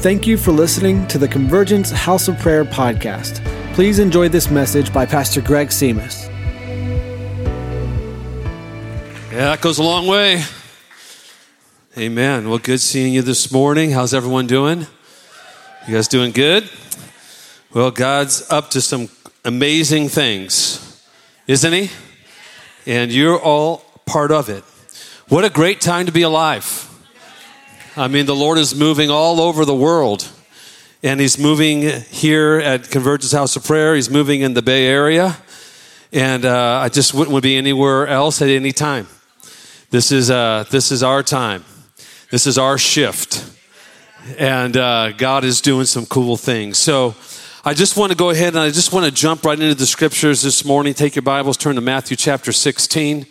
Thank you for listening to the Convergence House of Prayer podcast. Please enjoy this message by Pastor Greg Simas. Yeah, that goes a long way. Amen. Well, good seeing you this morning. How's everyone doing? You guys doing good? Well, God's up to some amazing things, isn't He? And you're all part of it. What a great time to be alive. I mean, the Lord is moving all over the world. And He's moving here at Convergence House of Prayer. He's moving in the Bay Area. And uh, I just wouldn't be anywhere else at any time. This is, uh, this is our time. This is our shift. And uh, God is doing some cool things. So I just want to go ahead and I just want to jump right into the scriptures this morning. Take your Bibles, turn to Matthew chapter 16.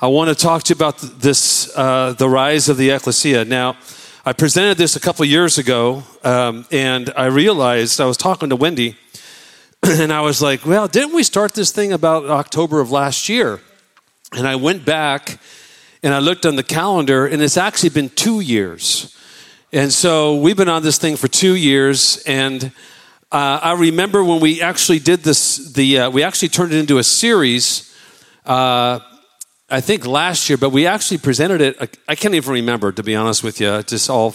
I want to talk to you about this, uh, the rise of the ecclesia. Now, I presented this a couple years ago, um, and I realized I was talking to Wendy, and I was like, well, didn't we start this thing about October of last year? And I went back and I looked on the calendar, and it's actually been two years. And so we've been on this thing for two years, and uh, I remember when we actually did this, the, uh, we actually turned it into a series. Uh, I think last year, but we actually presented it. I can't even remember, to be honest with you, just all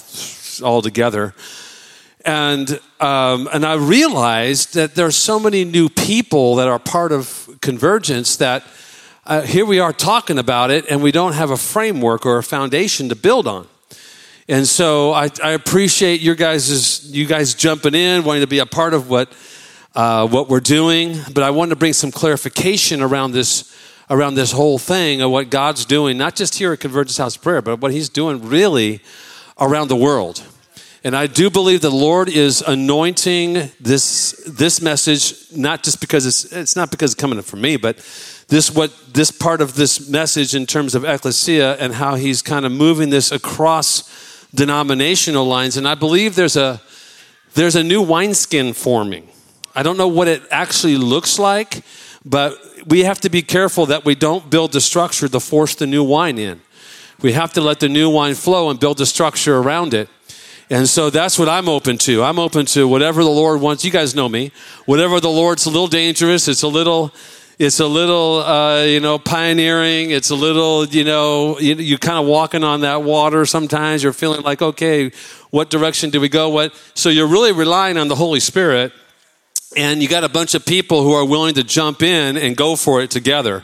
all together. And um, and I realized that there are so many new people that are part of Convergence that uh, here we are talking about it, and we don't have a framework or a foundation to build on. And so I, I appreciate your guys you guys jumping in, wanting to be a part of what uh, what we're doing. But I wanted to bring some clarification around this around this whole thing of what God's doing, not just here at Convergence House of Prayer, but what He's doing really around the world. And I do believe the Lord is anointing this this message, not just because it's it's not because it's coming from me, but this what this part of this message in terms of ecclesia and how He's kind of moving this across denominational lines. And I believe there's a there's a new wineskin forming. I don't know what it actually looks like, but we have to be careful that we don't build the structure to force the new wine in. We have to let the new wine flow and build the structure around it. And so that's what I'm open to. I'm open to whatever the Lord wants. You guys know me. Whatever the Lord's a little dangerous, it's a little it's a little uh, you know pioneering it's a little you know you, you're kind of walking on that water sometimes you're feeling like okay what direction do we go what so you're really relying on the holy spirit and you got a bunch of people who are willing to jump in and go for it together.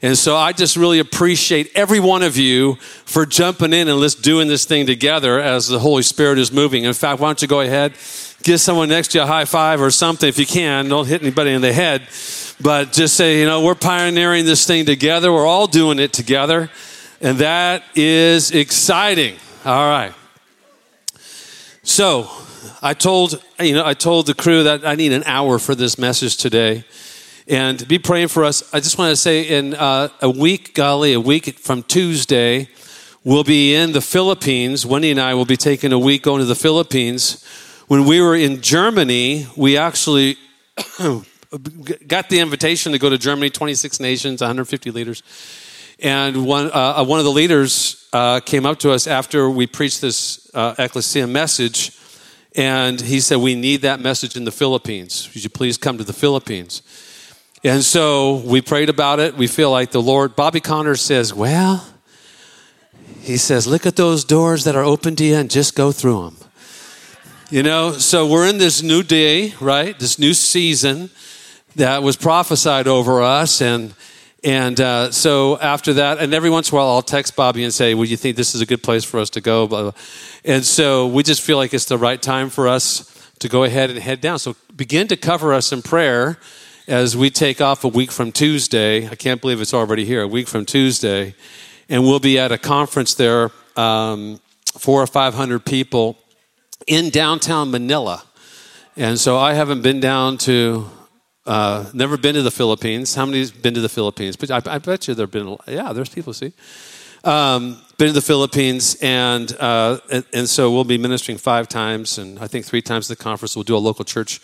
And so I just really appreciate every one of you for jumping in and let's doing this thing together as the Holy Spirit is moving. In fact, why don't you go ahead, give someone next to you a high five or something if you can. Don't hit anybody in the head, but just say, you know, we're pioneering this thing together. We're all doing it together. And that is exciting. All right. So, I told, you know, I told the crew that I need an hour for this message today. And be praying for us. I just want to say in uh, a week, golly, a week from Tuesday, we'll be in the Philippines. Wendy and I will be taking a week going to the Philippines. When we were in Germany, we actually got the invitation to go to Germany, 26 nations, 150 leaders. And one, uh, one of the leaders uh, came up to us after we preached this uh, ecclesia message and he said, We need that message in the Philippines. Would you please come to the Philippines? And so we prayed about it. We feel like the Lord, Bobby Conner says, Well, he says, Look at those doors that are open to you and just go through them. You know, so we're in this new day, right? This new season that was prophesied over us. And and uh, so after that, and every once in a while, I'll text Bobby and say, "Would you think this is a good place for us to go?" Blah. And so we just feel like it's the right time for us to go ahead and head down. So begin to cover us in prayer as we take off a week from Tuesday. I can't believe it's already here. A week from Tuesday, and we'll be at a conference there, um, four or five hundred people in downtown Manila. And so I haven't been down to uh, never been to the Philippines. How many's been to the Philippines? But I, I bet you there've been. Yeah, there's people. See, um, been to the Philippines, and, uh, and, and so we'll be ministering five times, and I think three times the conference. We'll do a local church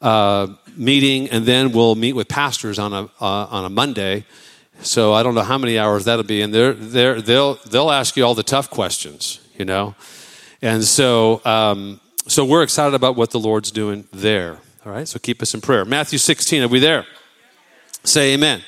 uh, meeting, and then we'll meet with pastors on a uh, on a Monday. So I don't know how many hours that'll be, and they're, they're, they'll they'll ask you all the tough questions, you know, and so. Um, so we're excited about what the Lord's doing there. All right, so keep us in prayer. Matthew 16, are we there? Say amen.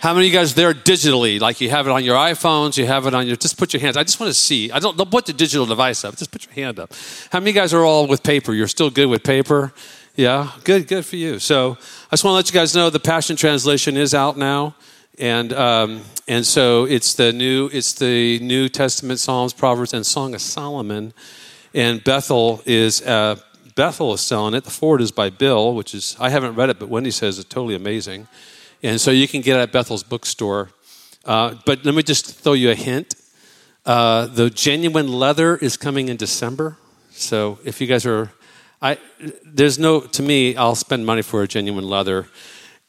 How many of you guys there digitally? Like you have it on your iPhones, you have it on your, just put your hands. I just want to see. I don't, don't put the digital device up, just put your hand up. How many of you guys are all with paper? You're still good with paper? Yeah, good, good for you. So I just want to let you guys know the Passion Translation is out now. And, um, and so it's the new, it's the New Testament Psalms, Proverbs, and Song of Solomon. And Bethel is, uh, Bethel is selling it. The Ford is by Bill, which is, I haven't read it, but Wendy says it's totally amazing. And so you can get it at Bethel's bookstore. Uh, but let me just throw you a hint. Uh, the genuine leather is coming in December. So if you guys are, I there's no to me, I'll spend money for a genuine leather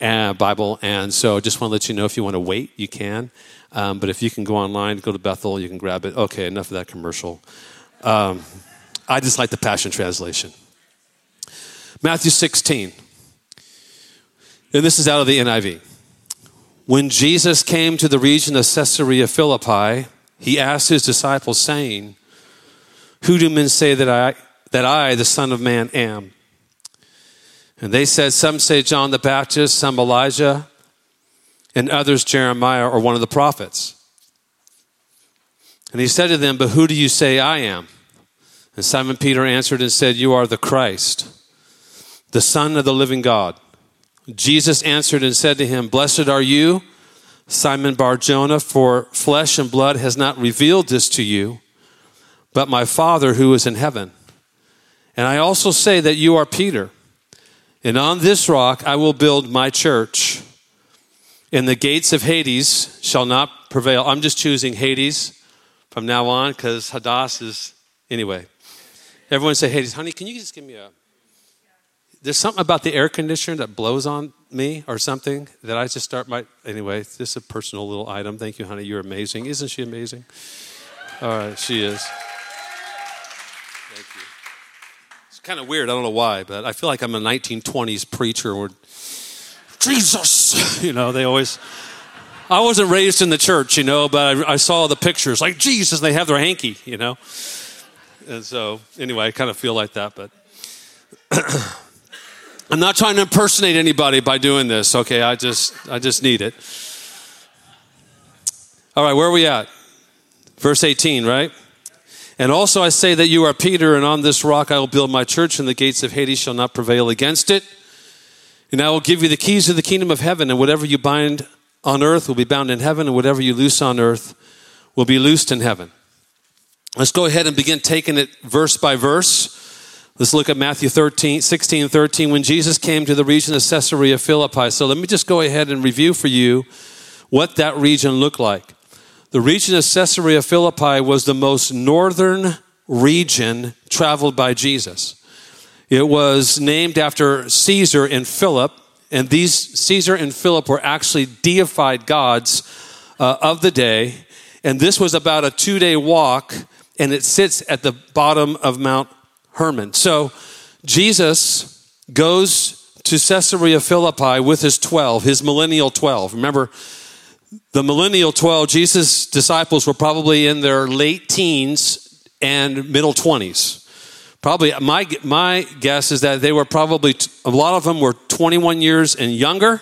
uh, Bible, and so just want to let you know if you want to wait, you can. Um, but if you can go online, go to Bethel, you can grab it. Okay, enough of that commercial. Um, I just like the Passion Translation. Matthew 16. And this is out of the NIV. When Jesus came to the region of Caesarea Philippi, he asked his disciples, saying, Who do men say that I, that I, the Son of Man, am? And they said, Some say John the Baptist, some Elijah, and others Jeremiah or one of the prophets. And he said to them, But who do you say I am? And Simon Peter answered and said, You are the Christ, the Son of the living God. Jesus answered and said to him, Blessed are you, Simon Bar Jonah, for flesh and blood has not revealed this to you, but my Father who is in heaven. And I also say that you are Peter, and on this rock I will build my church, and the gates of Hades shall not prevail. I'm just choosing Hades from now on because Hadass is, anyway. Everyone say Hades. Honey, can you just give me a there's something about the air conditioner that blows on me or something that I just start my anyway. This is a personal little item. Thank you, honey. You're amazing. Isn't she amazing? All right, she is. Thank you. It's kind of weird. I don't know why, but I feel like I'm a 1920s preacher. Where Jesus, you know, they always. I wasn't raised in the church, you know, but I, I saw the pictures like Jesus. They have their hanky, you know, and so anyway, I kind of feel like that, but. I'm not trying to impersonate anybody by doing this, okay? I just I just need it. All right, where are we at? Verse 18, right? And also I say that you are Peter, and on this rock I will build my church, and the gates of Hades shall not prevail against it. And I will give you the keys of the kingdom of heaven, and whatever you bind on earth will be bound in heaven, and whatever you loose on earth will be loosed in heaven. Let's go ahead and begin taking it verse by verse. Let's look at Matthew 13, 16, 13. When Jesus came to the region of Caesarea Philippi. So let me just go ahead and review for you what that region looked like. The region of Caesarea Philippi was the most northern region traveled by Jesus. It was named after Caesar and Philip, and these Caesar and Philip were actually deified gods uh, of the day. And this was about a two day walk, and it sits at the bottom of Mount Hermon. So Jesus goes to Caesarea Philippi with his 12, his millennial 12. Remember, the millennial 12, Jesus' disciples were probably in their late teens and middle 20s. Probably, my, my guess is that they were probably, a lot of them were 21 years and younger.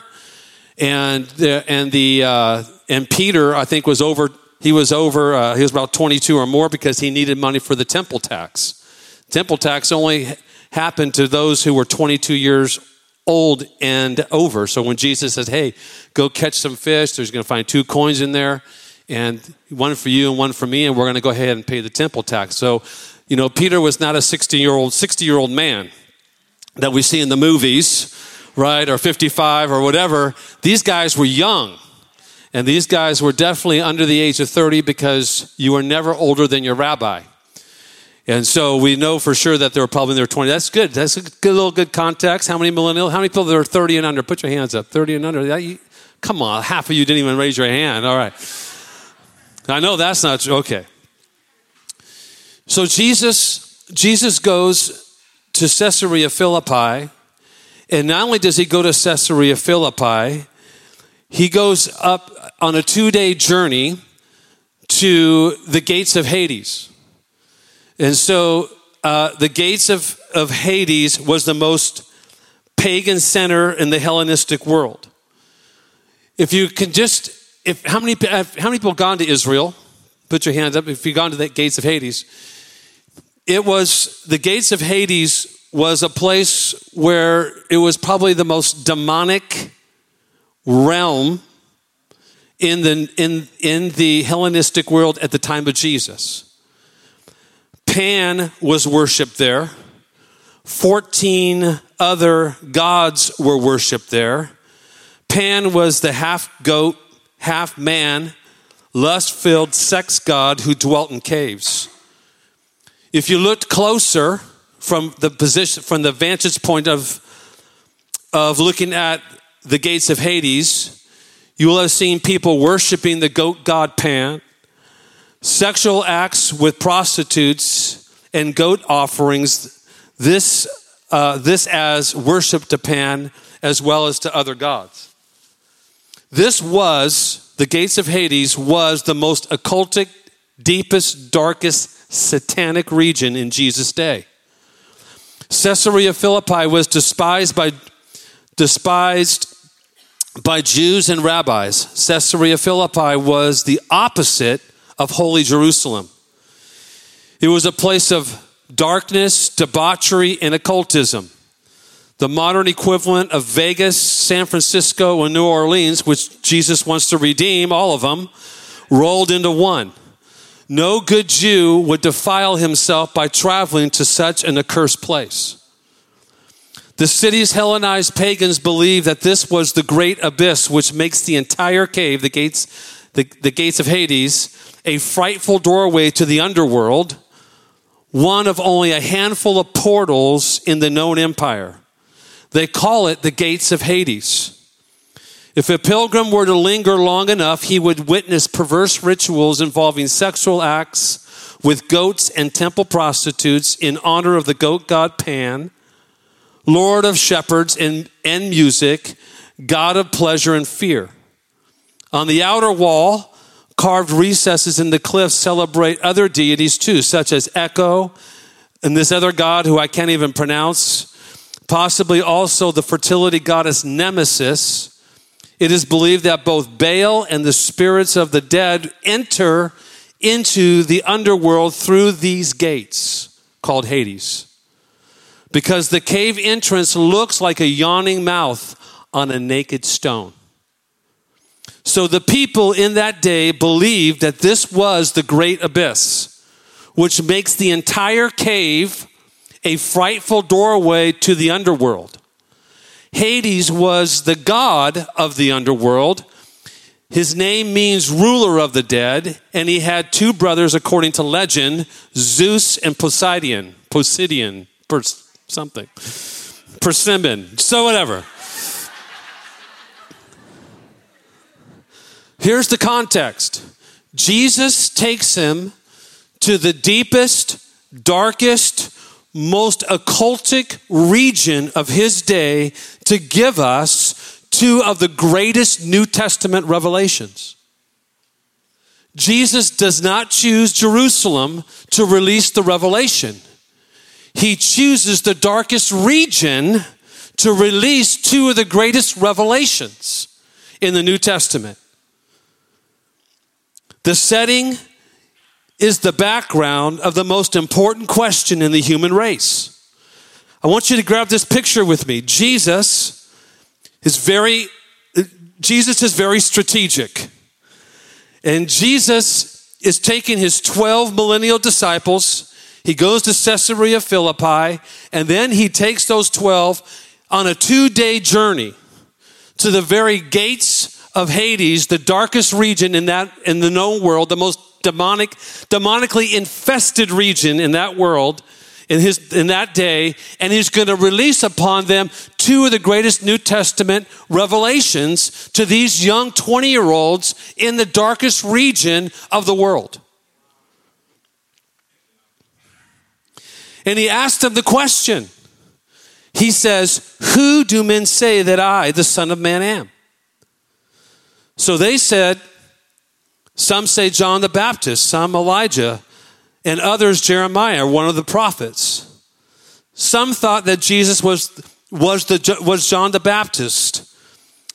And the, and the, uh, and Peter, I think, was over, he was over, uh, he was about 22 or more because he needed money for the temple tax. Temple tax only happened to those who were 22 years old and over. So when Jesus says, hey, go catch some fish, there's going to find two coins in there, and one for you and one for me, and we're going to go ahead and pay the temple tax. So, you know, Peter was not a 60 year old, 60 year old man that we see in the movies, right, or 55 or whatever. These guys were young. And these guys were definitely under the age of 30 because you were never older than your rabbi. And so we know for sure that they were probably in their 20s. That's good. That's a good little good context. How many millennials? How many people that are 30 and under? Put your hands up. 30 and under. Come on, half of you didn't even raise your hand. All right. I know that's not true. Okay. So Jesus, Jesus goes to Caesarea Philippi, and not only does he go to Caesarea Philippi, he goes up on a two-day journey to the gates of Hades. And so uh, the gates of of Hades was the most pagan center in the Hellenistic world. If you can just, if how many how many people gone to Israel? Put your hands up. If you've gone to the gates of Hades, it was the gates of Hades was a place where it was probably the most demonic realm in the in in the Hellenistic world at the time of Jesus. Pan was worshiped there. 14 other gods were worshiped there. Pan was the half goat, half man, lust filled sex god who dwelt in caves. If you looked closer from the position, from the vantage point of, of looking at the gates of Hades, you will have seen people worshiping the goat god Pan, sexual acts with prostitutes and goat offerings, this, uh, this as worship to Pan as well as to other gods. This was, the gates of Hades was the most occultic, deepest, darkest, satanic region in Jesus' day. Caesarea Philippi was despised by, despised by Jews and rabbis. Caesarea Philippi was the opposite of Holy Jerusalem. It was a place of darkness, debauchery, and occultism. The modern equivalent of Vegas, San Francisco, and New Orleans, which Jesus wants to redeem, all of them, rolled into one. No good Jew would defile himself by traveling to such an accursed place. The city's Hellenized pagans believed that this was the great abyss which makes the entire cave, the gates, the, the gates of Hades, a frightful doorway to the underworld one of only a handful of portals in the known empire. They call it the gates of Hades. If a pilgrim were to linger long enough, he would witness perverse rituals involving sexual acts with goats and temple prostitutes in honor of the goat god Pan, Lord of shepherds and, and music, God of pleasure and fear. On the outer wall, carved recesses in the cliffs celebrate other deities too, such as Echo and this other god who I can't even pronounce, possibly also the fertility goddess Nemesis. It is believed that both Baal and the spirits of the dead enter into the underworld through these gates called Hades. Because the cave entrance looks like a yawning mouth on a naked stone. So the people in that day believed that this was the great abyss, which makes the entire cave a frightful doorway to the underworld. Hades was the god of the underworld. His name means ruler of the dead, and he had two brothers, according to legend Zeus and Poseidon. Poseidon, Pers- something. Persimmon, so whatever. Here's the context Jesus takes him to the deepest, darkest, most occultic region of his day to give us two of the greatest New Testament revelations. Jesus does not choose Jerusalem to release the revelation. He chooses the darkest region to release two of the greatest revelations in the New Testament. The setting is the background of the most important question in the human race. I want you to grab this picture with me. Jesus is very Jesus is very strategic. And Jesus is taking his 12 millennial disciples. He goes to Caesarea Philippi, and then he takes those 12 on a two day journey to the very gates of Hades, the darkest region in that in the known world, the most demonic, demonically infested region in that world, in his in that day, and he's going to release upon them two of the greatest New Testament revelations to these young 20-year-olds in the darkest region of the world. And he asked them the question. He says, Who do men say that I, the Son of Man, am? So they said, some say John the Baptist, some Elijah, and others Jeremiah, one of the prophets. Some thought that Jesus was, was, the, was John the Baptist,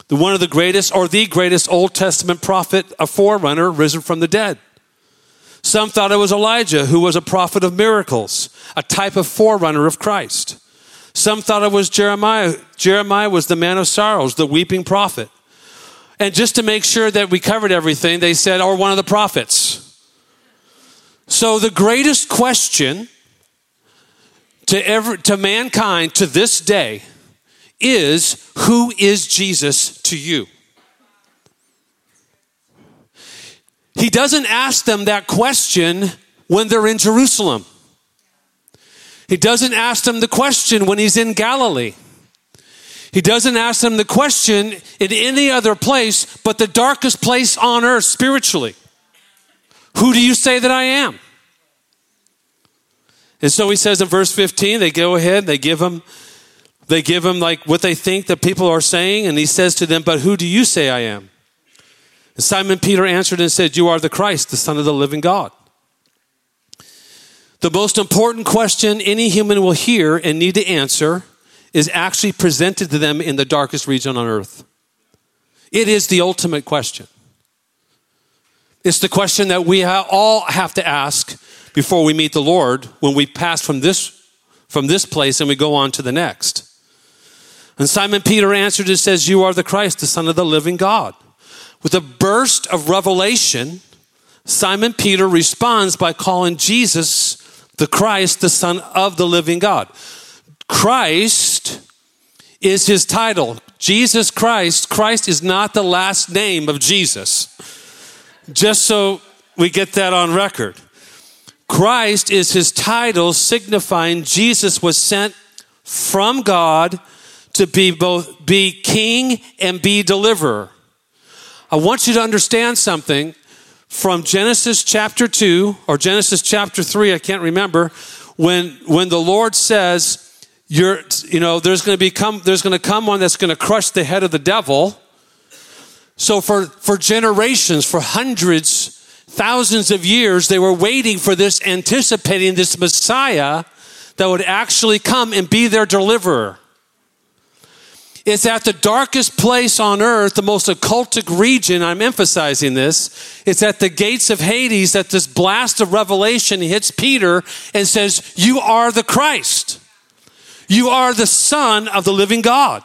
the one of the greatest or the greatest Old Testament prophet, a forerunner risen from the dead. Some thought it was Elijah, who was a prophet of miracles, a type of forerunner of Christ. Some thought it was Jeremiah. Jeremiah was the man of sorrows, the weeping prophet. And just to make sure that we covered everything, they said, or one of the prophets. So the greatest question to, ever, to mankind to this day is who is Jesus to you? He doesn't ask them that question when they're in Jerusalem. He doesn't ask them the question when he's in Galilee. He doesn't ask them the question in any other place but the darkest place on earth spiritually. Who do you say that I am? And so he says in verse 15, they go ahead, they give him they give him like what they think that people are saying, and he says to them, But who do you say I am? And Simon Peter answered and said, You are the Christ, the Son of the living God. The most important question any human will hear and need to answer is actually presented to them in the darkest region on earth. It is the ultimate question. It's the question that we all have to ask before we meet the Lord when we pass from this, from this place and we go on to the next. And Simon Peter answered and says, You are the Christ, the Son of the living God. With a burst of revelation, Simon Peter responds by calling Jesus the Christ, the Son of the living God. Christ is his title. Jesus Christ, Christ is not the last name of Jesus. Just so we get that on record. Christ is his title, signifying Jesus was sent from God to be both be king and be deliverer. I want you to understand something from Genesis chapter 2 or Genesis chapter 3, I can't remember, when, when the Lord says, you're, you know, there's going to become, there's going to come one that's going to crush the head of the devil. So for, for generations, for hundreds, thousands of years, they were waiting for this, anticipating this Messiah that would actually come and be their deliverer. It's at the darkest place on earth, the most occultic region. I'm emphasizing this. It's at the gates of Hades that this blast of revelation hits Peter and says, You are the Christ. You are the Son of the living God.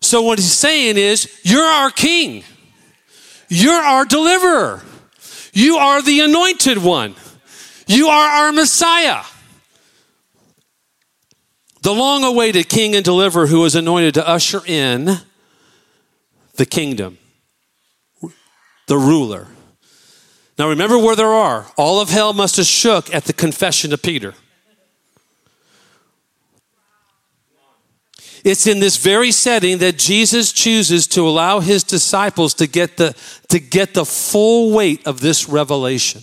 So, what he's saying is, You're our King. You're our deliverer. You are the anointed one. You are our Messiah the long awaited king and deliverer who was anointed to usher in the kingdom, the ruler. Now remember where there are. All of hell must have shook at the confession of Peter. It's in this very setting that Jesus chooses to allow his disciples to get the, to get the full weight of this revelation.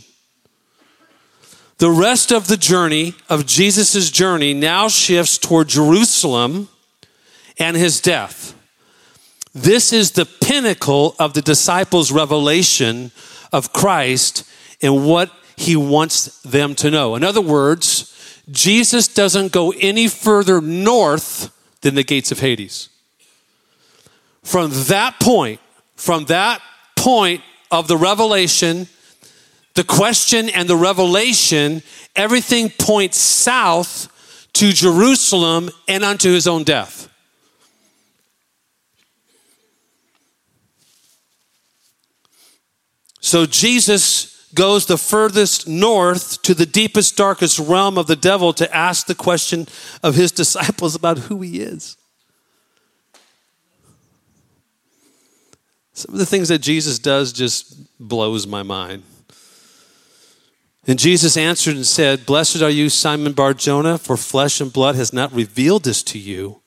The rest of the journey, of Jesus' journey, now shifts toward Jerusalem and his death. This is the pinnacle of the disciples' revelation of Christ and what he wants them to know. In other words, Jesus doesn't go any further north than the gates of Hades. From that point, from that point of the revelation, the question and the revelation, everything points south to Jerusalem and unto his own death. So Jesus goes the furthest north to the deepest, darkest realm of the devil to ask the question of his disciples about who he is. Some of the things that Jesus does just blows my mind. And Jesus answered and said, Blessed are you, Simon Bar Jonah, for flesh and blood has not revealed this to you,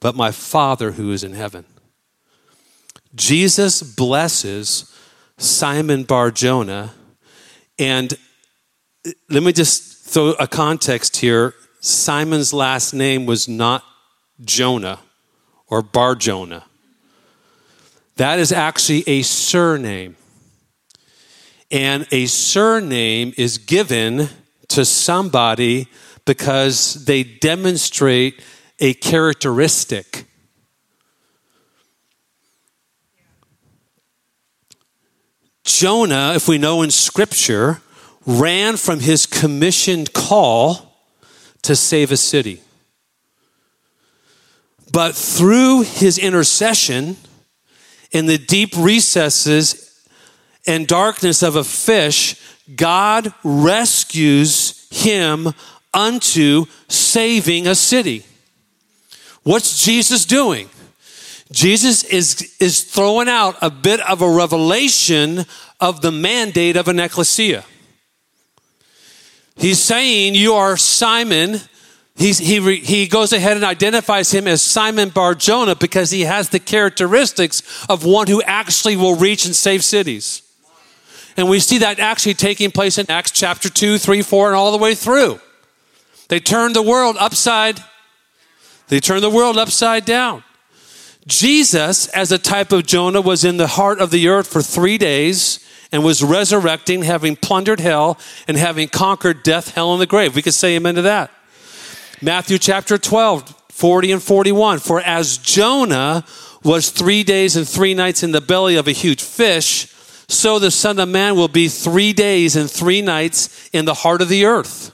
but my Father who is in heaven. Jesus blesses Simon Bar Jonah. And let me just throw a context here. Simon's last name was not Jonah or Bar Jonah. That is actually a surname and a surname is given to somebody because they demonstrate a characteristic. Jonah, if we know in Scripture, ran from his commissioned call to save a city. But through his intercession in the deep recesses and darkness of a fish, God rescues him unto saving a city. What's Jesus doing? Jesus is, is throwing out a bit of a revelation of the mandate of an ecclesia. He's saying, You are Simon. He's, he, he goes ahead and identifies him as Simon Bar Jonah because he has the characteristics of one who actually will reach and save cities. And we see that actually taking place in Acts chapter 2, 3, 4, and all the way through. They turned the world upside, they turned the world upside down. Jesus, as a type of Jonah, was in the heart of the earth for three days and was resurrecting, having plundered hell and having conquered death, hell, and the grave. We could say amen to that. Matthew chapter 12, 40 and 41. For as Jonah was three days and three nights in the belly of a huge fish, so the Son of Man will be three days and three nights in the heart of the earth.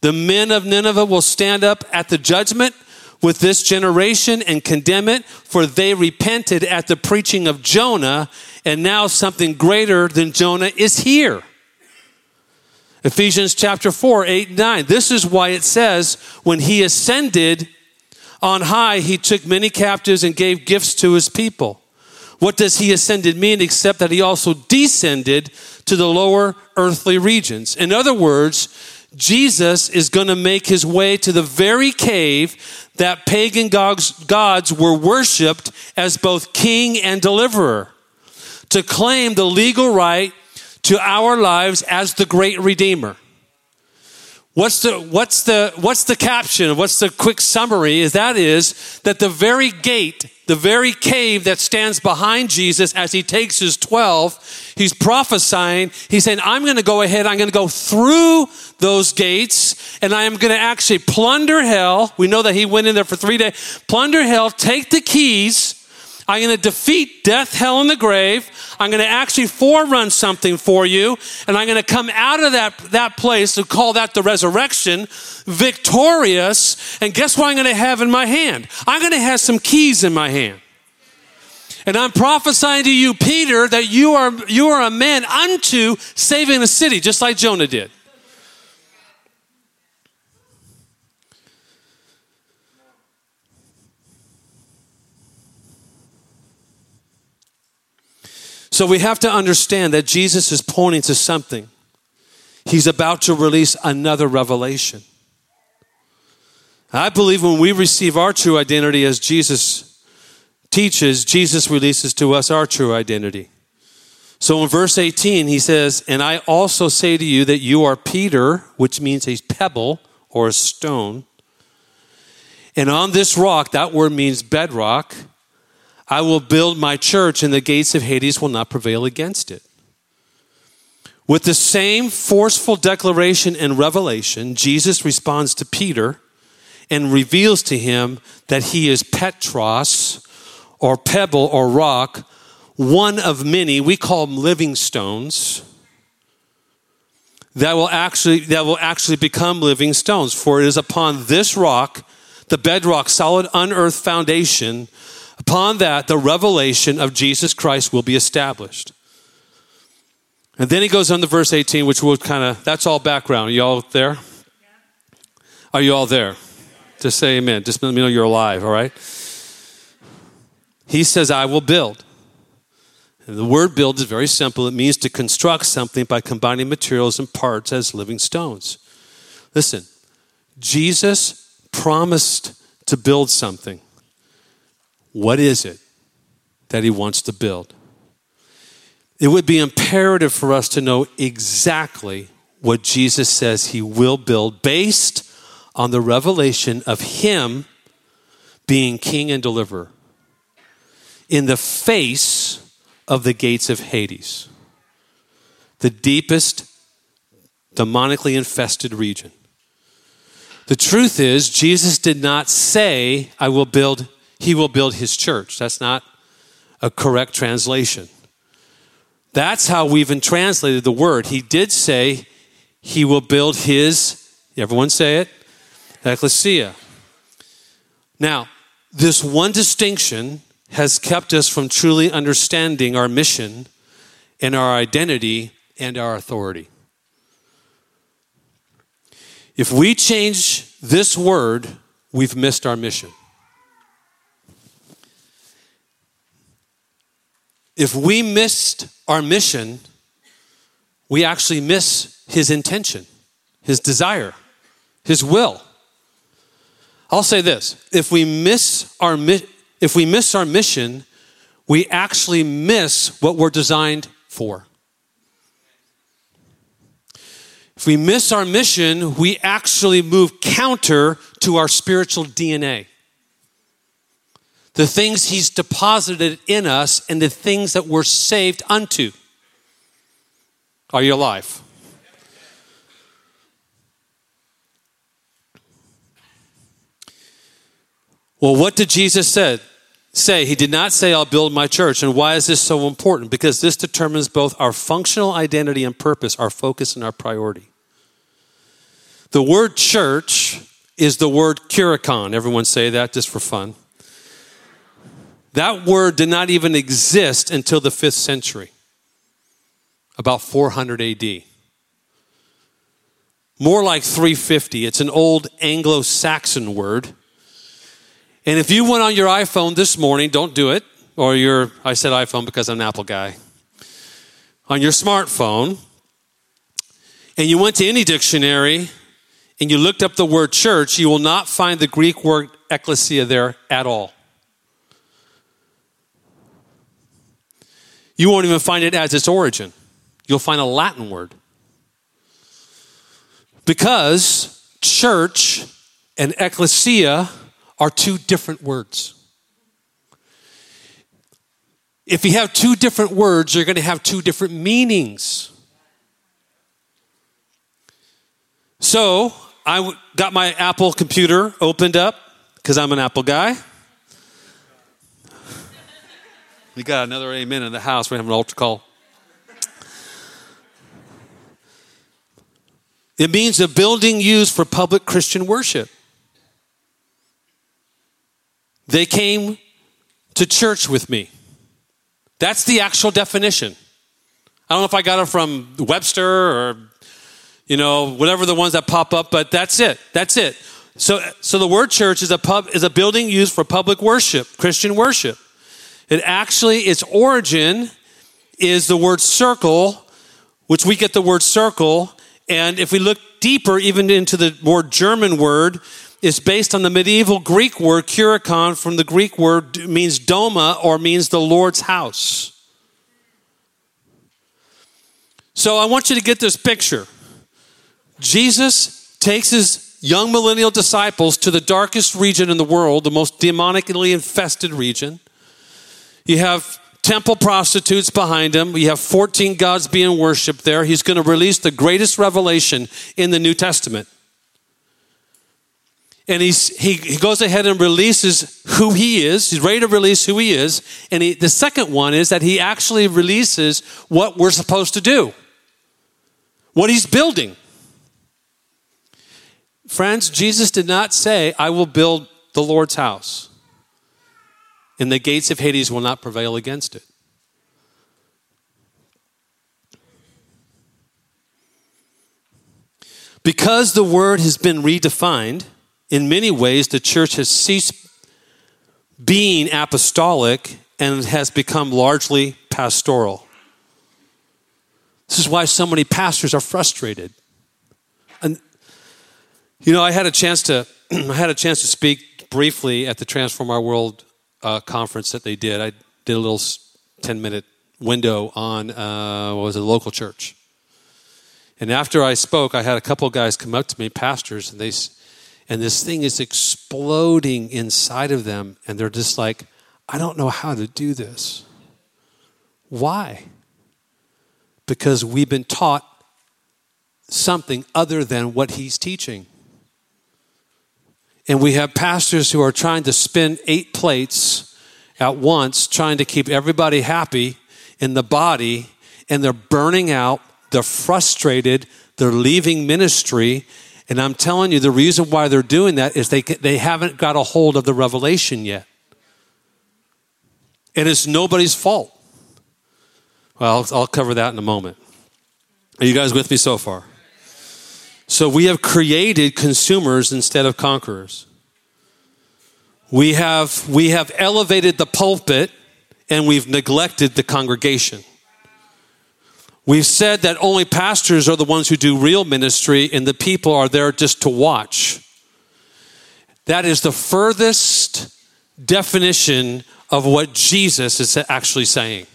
The men of Nineveh will stand up at the judgment with this generation and condemn it, for they repented at the preaching of Jonah, and now something greater than Jonah is here. Ephesians chapter 4, 8, 9. This is why it says, when he ascended on high, he took many captives and gave gifts to his people. What does he ascended mean except that he also descended to the lower earthly regions? In other words, Jesus is going to make his way to the very cave that pagan gods were worshiped as both king and deliverer to claim the legal right to our lives as the great redeemer. What's the, what's the, what's the caption? What's the quick summary? Is that is that the very gate, the very cave that stands behind Jesus as he takes his 12, he's prophesying. He's saying, I'm going to go ahead. I'm going to go through those gates and I am going to actually plunder hell. We know that he went in there for three days. Plunder hell, take the keys I'm going to defeat death, hell, and the grave. I'm going to actually forerun something for you. And I'm going to come out of that, that place and call that the resurrection, victorious. And guess what I'm going to have in my hand? I'm going to have some keys in my hand. And I'm prophesying to you, Peter, that you are, you are a man unto saving a city, just like Jonah did. So we have to understand that Jesus is pointing to something. He's about to release another revelation. I believe when we receive our true identity as Jesus teaches, Jesus releases to us our true identity. So in verse 18, he says, And I also say to you that you are Peter, which means a pebble or a stone. And on this rock, that word means bedrock, I will build my church, and the gates of Hades will not prevail against it. With the same forceful declaration and revelation, Jesus responds to Peter and reveals to him that he is Petros, or pebble, or rock, one of many, we call them living stones, that will actually, that will actually become living stones. For it is upon this rock, the bedrock, solid, unearthed foundation, Upon that, the revelation of Jesus Christ will be established. And then he goes on to verse 18, which will kind of, that's all background. Are you all there? Are you all there? Just say amen. Just let me know you're alive, all right? He says, I will build. And the word build is very simple. It means to construct something by combining materials and parts as living stones. Listen, Jesus promised to build something. What is it that he wants to build? It would be imperative for us to know exactly what Jesus says he will build based on the revelation of him being king and deliverer in the face of the gates of Hades, the deepest demonically infested region. The truth is, Jesus did not say, I will build, he will build his church. That's not a correct translation. That's how we've been translated the word. He did say he will build his, everyone say it, ecclesia. Now, this one distinction has kept us from truly understanding our mission and our identity and our authority. If we change this word, we've missed our mission. If we missed our mission, we actually miss his intention, his desire, his will. I'll say this if we miss our, if we miss our mission, we actually miss what we're designed for. If we miss our mission, we actually move counter to our spiritual DNA. The things He's deposited in us and the things that we're saved unto. Are you alive? Well, what did Jesus said? Say, he did not say, I'll build my church. And why is this so important? Because this determines both our functional identity and purpose, our focus and our priority. The word church is the word kurikon. Everyone say that just for fun. That word did not even exist until the fifth century, about 400 AD. More like 350. It's an old Anglo Saxon word and if you went on your iPhone this morning, don't do it, or your, I said iPhone because I'm an Apple guy, on your smartphone, and you went to any dictionary and you looked up the word church, you will not find the Greek word ecclesia there at all. You won't even find it as its origin. You'll find a Latin word. Because church and ecclesia are two different words. If you have two different words, you're going to have two different meanings. So I got my Apple computer opened up because I'm an Apple guy. We got another amen in the house. We have an altar call. It means a building used for public Christian worship. They came to church with me. That's the actual definition. I don't know if I got it from Webster or, you know, whatever the ones that pop up, but that's it. That's it. So, so the word church is a pub is a building used for public worship, Christian worship. It actually, its origin is the word circle, which we get the word circle. And if we look deeper, even into the more German word, it's based on the medieval Greek word kurikon from the Greek word means doma or means the Lord's house. So I want you to get this picture. Jesus takes his young millennial disciples to the darkest region in the world, the most demonically infested region. You have temple prostitutes behind him. You have 14 gods being worshiped there. He's going to release the greatest revelation in the New Testament and he's, he, he goes ahead and releases who he is. He's ready to release who he is. And he, the second one is that he actually releases what we're supposed to do, what he's building. Friends, Jesus did not say, I will build the Lord's house, and the gates of Hades will not prevail against it. Because the word has been redefined, in many ways, the church has ceased being apostolic and has become largely pastoral. This is why so many pastors are frustrated. And you know, I had a chance to I had a chance to speak briefly at the Transform Our World uh, conference that they did. I did a little ten minute window on uh, what was it, a local church. And after I spoke, I had a couple of guys come up to me, pastors, and they and this thing is exploding inside of them, and they're just like, I don't know how to do this. Why? Because we've been taught something other than what he's teaching. And we have pastors who are trying to spin eight plates at once, trying to keep everybody happy in the body, and they're burning out, they're frustrated, they're leaving ministry. And I'm telling you, the reason why they're doing that is they, they haven't got a hold of the revelation yet. And it's nobody's fault. Well, I'll, I'll cover that in a moment. Are you guys with me so far? So we have created consumers instead of conquerors. We have, we have elevated the pulpit and we've neglected the congregation. We've said that only pastors are the ones who do real ministry and the people are there just to watch. That is the furthest definition of what Jesus is actually saying.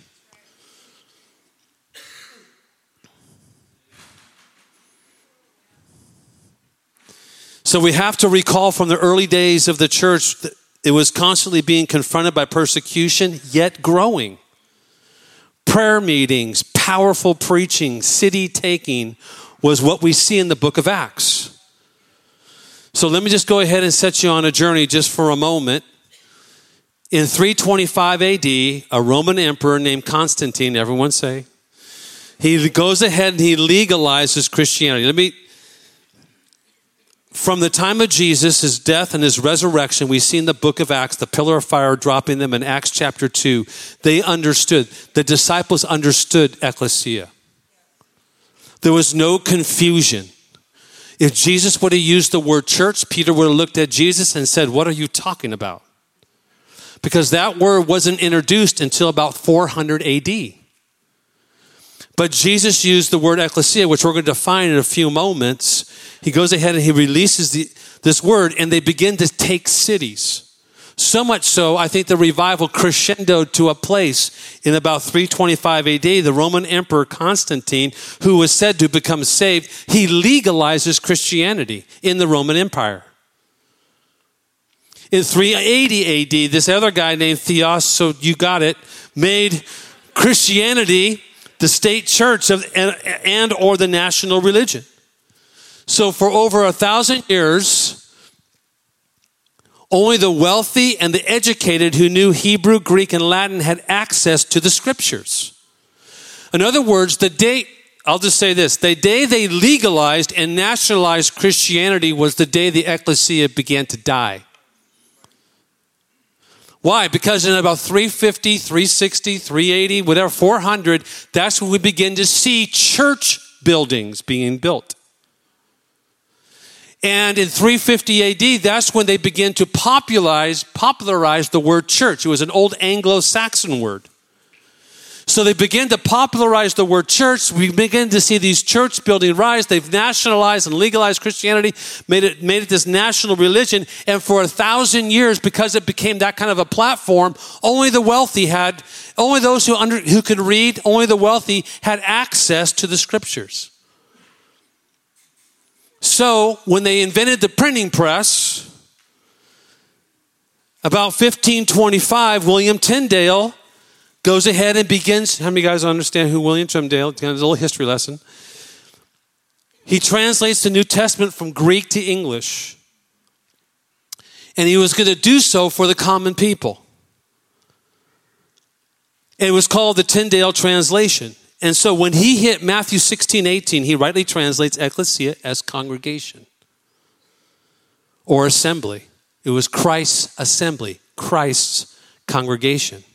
So we have to recall from the early days of the church it was constantly being confronted by persecution, yet growing. Prayer meetings, powerful preaching, city taking was what we see in the book of Acts. So let me just go ahead and set you on a journey just for a moment. In 325 AD, a Roman emperor named Constantine, everyone say, he goes ahead and he legalizes Christianity. Let me from the time of Jesus, his death and his resurrection, we see in the book of Acts the pillar of fire dropping them in Acts chapter 2. They understood, the disciples understood ecclesia. There was no confusion. If Jesus would have used the word church, Peter would have looked at Jesus and said, What are you talking about? Because that word wasn't introduced until about 400 AD. But Jesus used the word ecclesia, which we're going to define in a few moments. He goes ahead and he releases the, this word, and they begin to take cities. So much so, I think the revival crescendoed to a place in about 325 AD. The Roman Emperor Constantine, who was said to become saved, he legalizes Christianity in the Roman Empire. In 380 AD, this other guy named Theos, so you got it, made Christianity the state church of, and, and or the national religion. So for over a thousand years, only the wealthy and the educated who knew Hebrew, Greek, and Latin had access to the scriptures. In other words, the day, I'll just say this the day they legalized and nationalized Christianity was the day the ecclesia began to die. Why? Because in about 350, 360, 380, whatever, 400, that's when we begin to see church buildings being built. And in 350 AD, that's when they begin to popularize, popularize the word church. It was an old Anglo Saxon word. So they begin to popularize the word church. We begin to see these church building rise. They've nationalized and legalized Christianity, made it, made it this national religion. And for a thousand years, because it became that kind of a platform, only the wealthy had, only those who, under, who could read, only the wealthy had access to the scriptures. So when they invented the printing press, about 1525, William Tyndale goes ahead and begins. How many guys understand who William Tyndale? It's a little history lesson. He translates the New Testament from Greek to English. And he was going to do so for the common people. It was called the Tyndale translation. And so when he hit Matthew 16, 18, he rightly translates ecclesia as congregation or assembly. It was Christ's assembly, Christ's congregation.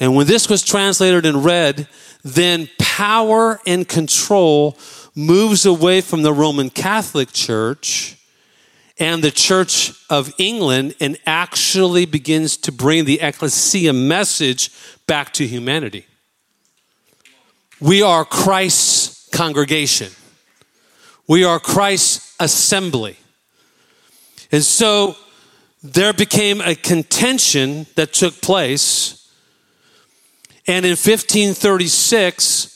And when this was translated and read, then power and control moves away from the Roman Catholic Church and the Church of England and actually begins to bring the ecclesia message back to humanity. We are Christ's congregation. We are Christ's assembly. And so there became a contention that took place and in 1536,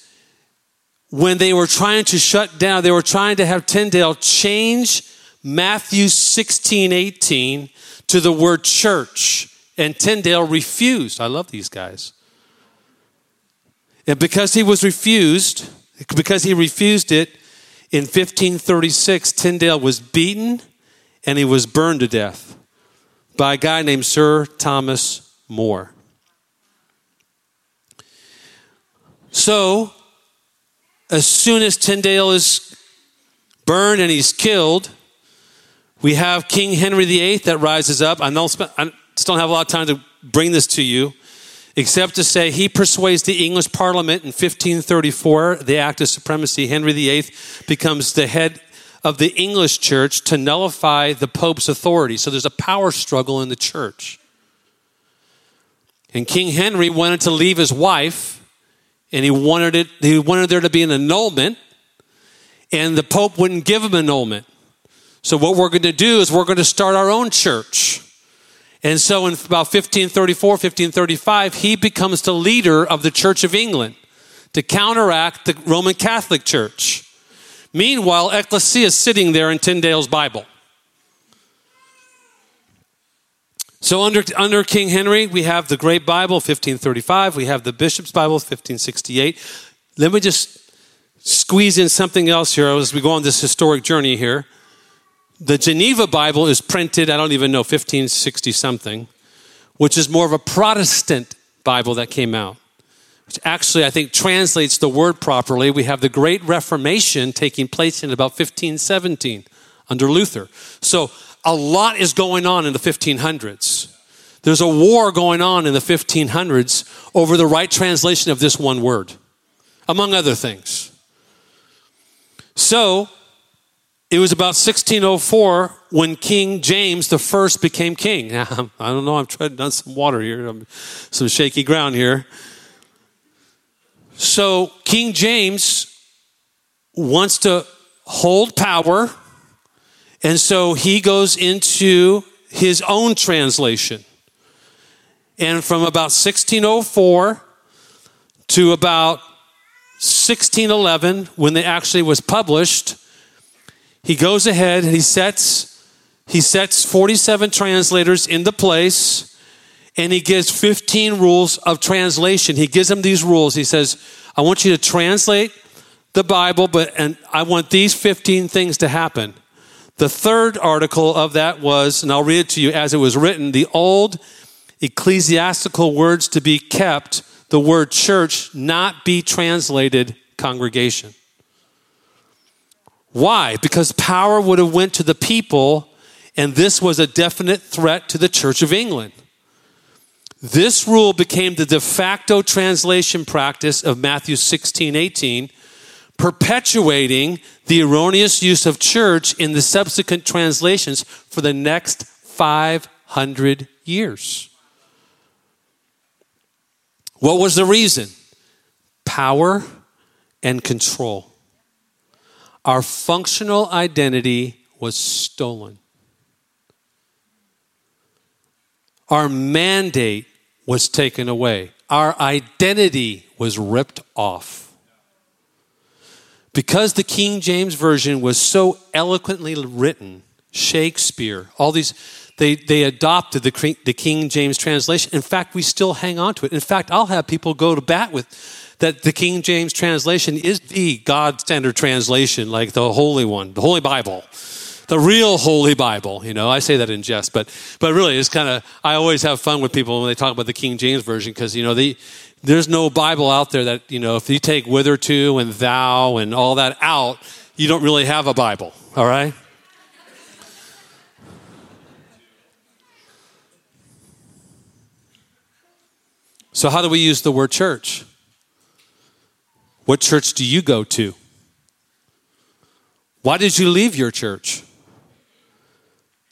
when they were trying to shut down, they were trying to have Tyndale change Matthew 16, 18 to the word church. And Tyndale refused. I love these guys. And because he was refused, because he refused it, in 1536, Tyndale was beaten and he was burned to death by a guy named Sir Thomas More. So, as soon as Tyndale is burned and he's killed, we have King Henry VIII that rises up. I, don't, I just don't have a lot of time to bring this to you, except to say he persuades the English Parliament in 1534, the Act of Supremacy. Henry VIII becomes the head of the English church to nullify the Pope's authority. So there's a power struggle in the church. And King Henry wanted to leave his wife, and he wanted it, he wanted there to be an annulment, and the Pope wouldn't give him annulment. So what we're going to do is we're going to start our own church. And so in about 1534, 1535, he becomes the leader of the Church of England to counteract the Roman Catholic Church. Meanwhile, Ecclesia is sitting there in Tyndale's Bible. So under, under King Henry, we have the Great Bible, 1535. We have the Bishop's Bible, 1568. Let me just squeeze in something else here as we go on this historic journey here. The Geneva Bible is printed, I don't even know, 1560 something, which is more of a Protestant Bible that came out which actually I think translates the word properly. We have the Great Reformation taking place in about 1517 under Luther. So a lot is going on in the 1500s. There's a war going on in the 1500s over the right translation of this one word, among other things. So it was about 1604 when King James the First became king. I don't know, I'm treading on some water here, um, some shaky ground here. So King James wants to hold power, and so he goes into his own translation. And from about 1604 to about 1611, when it actually was published, he goes ahead and he sets he sets 47 translators into place and he gives 15 rules of translation. He gives them these rules. He says, I want you to translate the Bible, but and I want these 15 things to happen. The third article of that was, and I'll read it to you as it was written, the old ecclesiastical words to be kept, the word church not be translated congregation. Why? Because power would have went to the people and this was a definite threat to the Church of England. This rule became the de facto translation practice of Matthew 16, 18, perpetuating the erroneous use of church in the subsequent translations for the next 500 years. What was the reason? Power and control. Our functional identity was stolen. Our mandate was taken away. Our identity was ripped off. Because the King James Version was so eloquently written, Shakespeare, all these, they, they adopted the, the King James translation. In fact, we still hang on to it. In fact, I'll have people go to bat with that the King James translation is the God standard translation, like the Holy One, the Holy Bible the real Holy Bible. You know, I say that in jest, but but really, it's kind of I always have fun with people when they talk about the King James version because you know the there's no Bible out there that you know if you take "witherto" and thou and all that out, you don't really have a Bible. All right. So, how do we use the word church? What church do you go to? Why did you leave your church?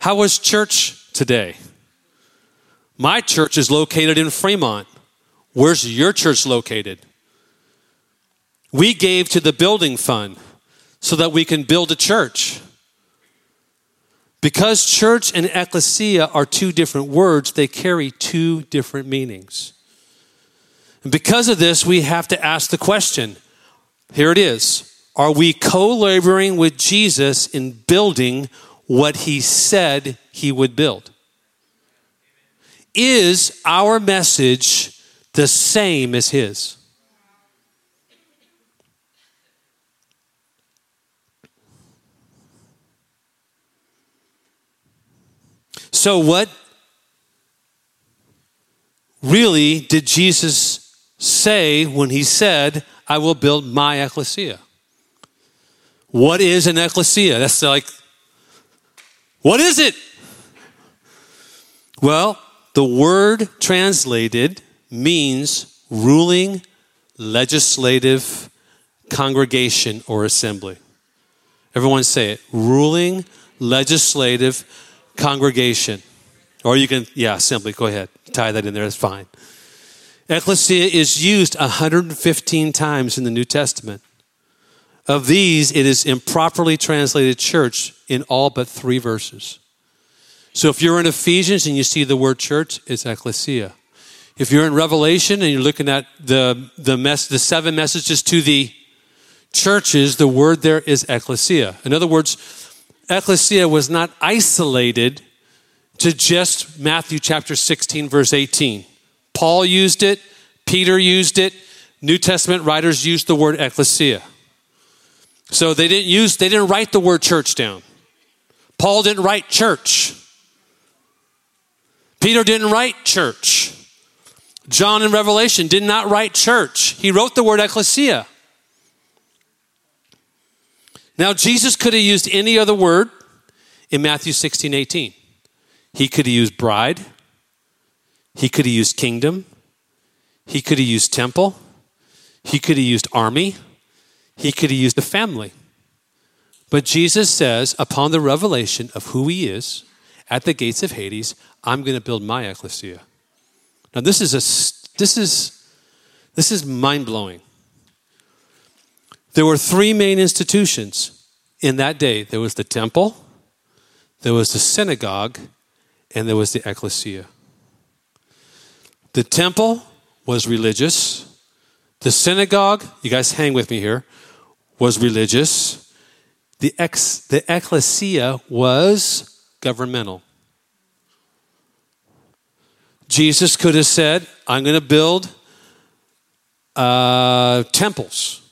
How was church today? My church is located in Fremont. Where's your church located? We gave to the building fund so that we can build a church. Because church and ecclesia are two different words, they carry two different meanings. And because of this, we have to ask the question here it is Are we co laboring with Jesus in building what he said he would build. Is our message the same as his? So, what really did Jesus say when he said, I will build my ecclesia? What is an ecclesia? That's like, what is it? Well, the word translated means ruling, legislative congregation or assembly. Everyone say it ruling, legislative congregation. Or you can, yeah, assembly, go ahead. Tie that in there, that's fine. Ecclesia is used 115 times in the New Testament. Of these, it is improperly translated church in all but three verses. So if you're in Ephesians and you see the word church, it's ecclesia. If you're in Revelation and you're looking at the, the, mess, the seven messages to the churches, the word there is ecclesia. In other words, ecclesia was not isolated to just Matthew chapter 16, verse 18. Paul used it, Peter used it, New Testament writers used the word ecclesia. So they didn't use, they didn't write the word church down. Paul didn't write church. Peter didn't write church. John in Revelation did not write church. He wrote the word ecclesia. Now, Jesus could have used any other word in Matthew 16, 18. He could have used bride. He could have used kingdom. He could have used temple. He could have used army. He could have used a family. But Jesus says, upon the revelation of who he is at the gates of Hades, I'm going to build my ecclesia. Now, this is, a, this is, this is mind blowing. There were three main institutions in that day there was the temple, there was the synagogue, and there was the ecclesia. The temple was religious, the synagogue, you guys hang with me here, was religious. The, ex, the ecclesia was governmental. Jesus could have said, I'm going to build uh, temples.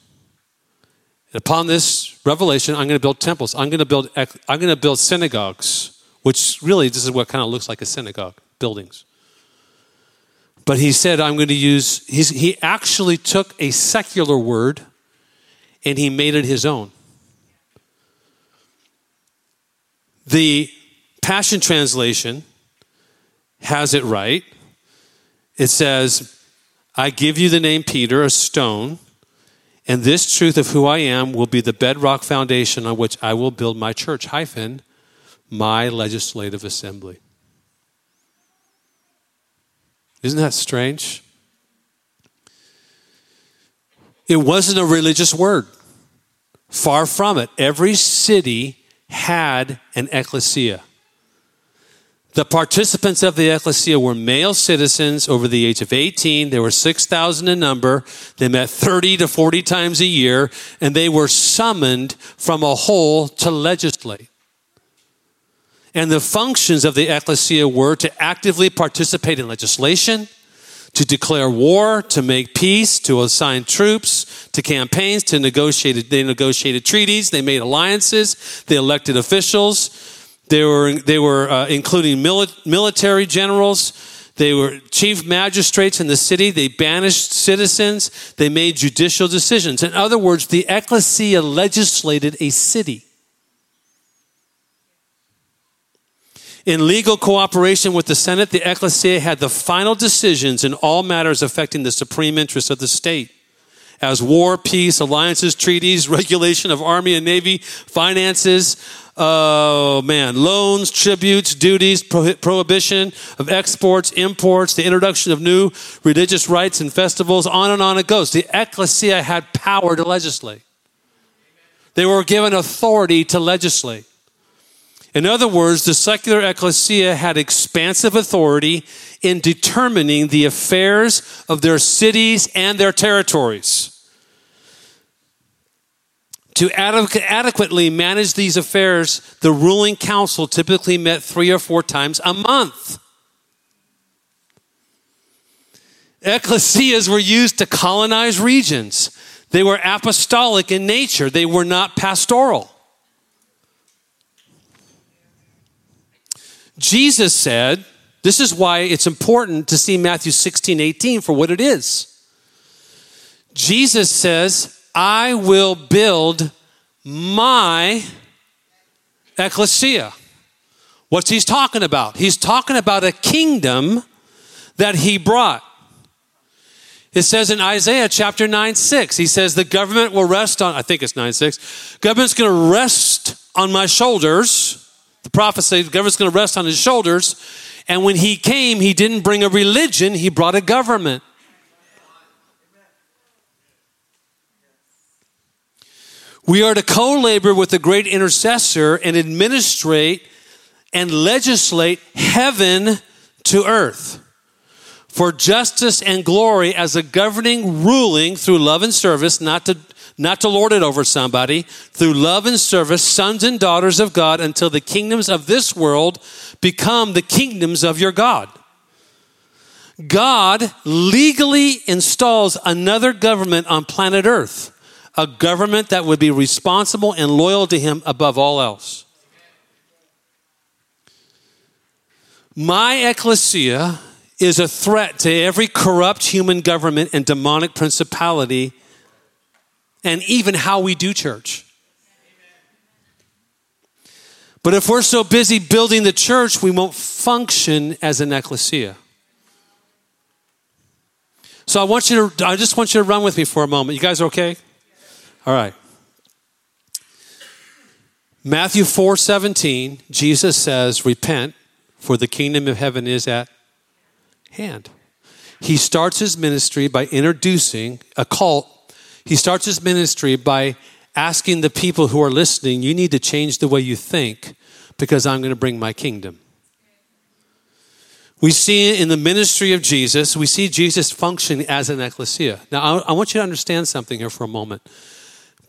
Upon this revelation, I'm going to build temples. I'm going to build, I'm going to build synagogues, which really, this is what kind of looks like a synagogue, buildings. But he said, I'm going to use, he actually took a secular word and he made it his own. The Passion Translation has it right. It says, I give you the name Peter, a stone, and this truth of who I am will be the bedrock foundation on which I will build my church, hyphen, my legislative assembly. Isn't that strange? It wasn't a religious word. Far from it. Every city had an ecclesia. The participants of the ecclesia were male citizens over the age of 18. There were 6,000 in number. They met 30 to 40 times a year, and they were summoned from a whole to legislate. And the functions of the ecclesia were to actively participate in legislation, to declare war, to make peace, to assign troops, to campaigns, to negotiate. They negotiated treaties, they made alliances, they elected officials. They were, they were uh, including mili- military generals. They were chief magistrates in the city. They banished citizens. They made judicial decisions. In other words, the ecclesia legislated a city. In legal cooperation with the Senate, the ecclesia had the final decisions in all matters affecting the supreme interests of the state. As war, peace, alliances, treaties, regulation of army and navy, finances, oh man, loans, tributes, duties, prohibition of exports, imports, the introduction of new religious rites and festivals, on and on it goes. The ecclesia had power to legislate. They were given authority to legislate. In other words, the secular ecclesia had expansive authority in determining the affairs of their cities and their territories. To adequately manage these affairs, the ruling council typically met three or four times a month. Ecclesias were used to colonize regions. They were apostolic in nature, they were not pastoral. Jesus said, this is why it's important to see Matthew 16, 18 for what it is. Jesus says, I will build my ecclesia. What's he's talking about? He's talking about a kingdom that he brought. It says in Isaiah chapter 9, 6, he says, The government will rest on, I think it's 9, 6, government's going to rest on my shoulders. The prophet says, the government's going to rest on his shoulders. And when he came, he didn't bring a religion, he brought a government. We are to co labor with the great intercessor and administrate and legislate heaven to earth for justice and glory as a governing ruling through love and service, not to, not to lord it over somebody, through love and service, sons and daughters of God, until the kingdoms of this world become the kingdoms of your God. God legally installs another government on planet Earth, a government that would be responsible and loyal to Him above all else. My ecclesia is a threat to every corrupt human government and demonic principality, and even how we do church. But if we're so busy building the church, we won't function as an ecclesia. So I want you to, I just want you to run with me for a moment. You guys are okay? All right. Matthew 4 17, Jesus says, Repent, for the kingdom of heaven is at hand. He starts his ministry by introducing a cult. He starts his ministry by asking the people who are listening, you need to change the way you think because I'm going to bring my kingdom. We see in the ministry of Jesus, we see Jesus functioning as an ecclesia. Now, I, I want you to understand something here for a moment.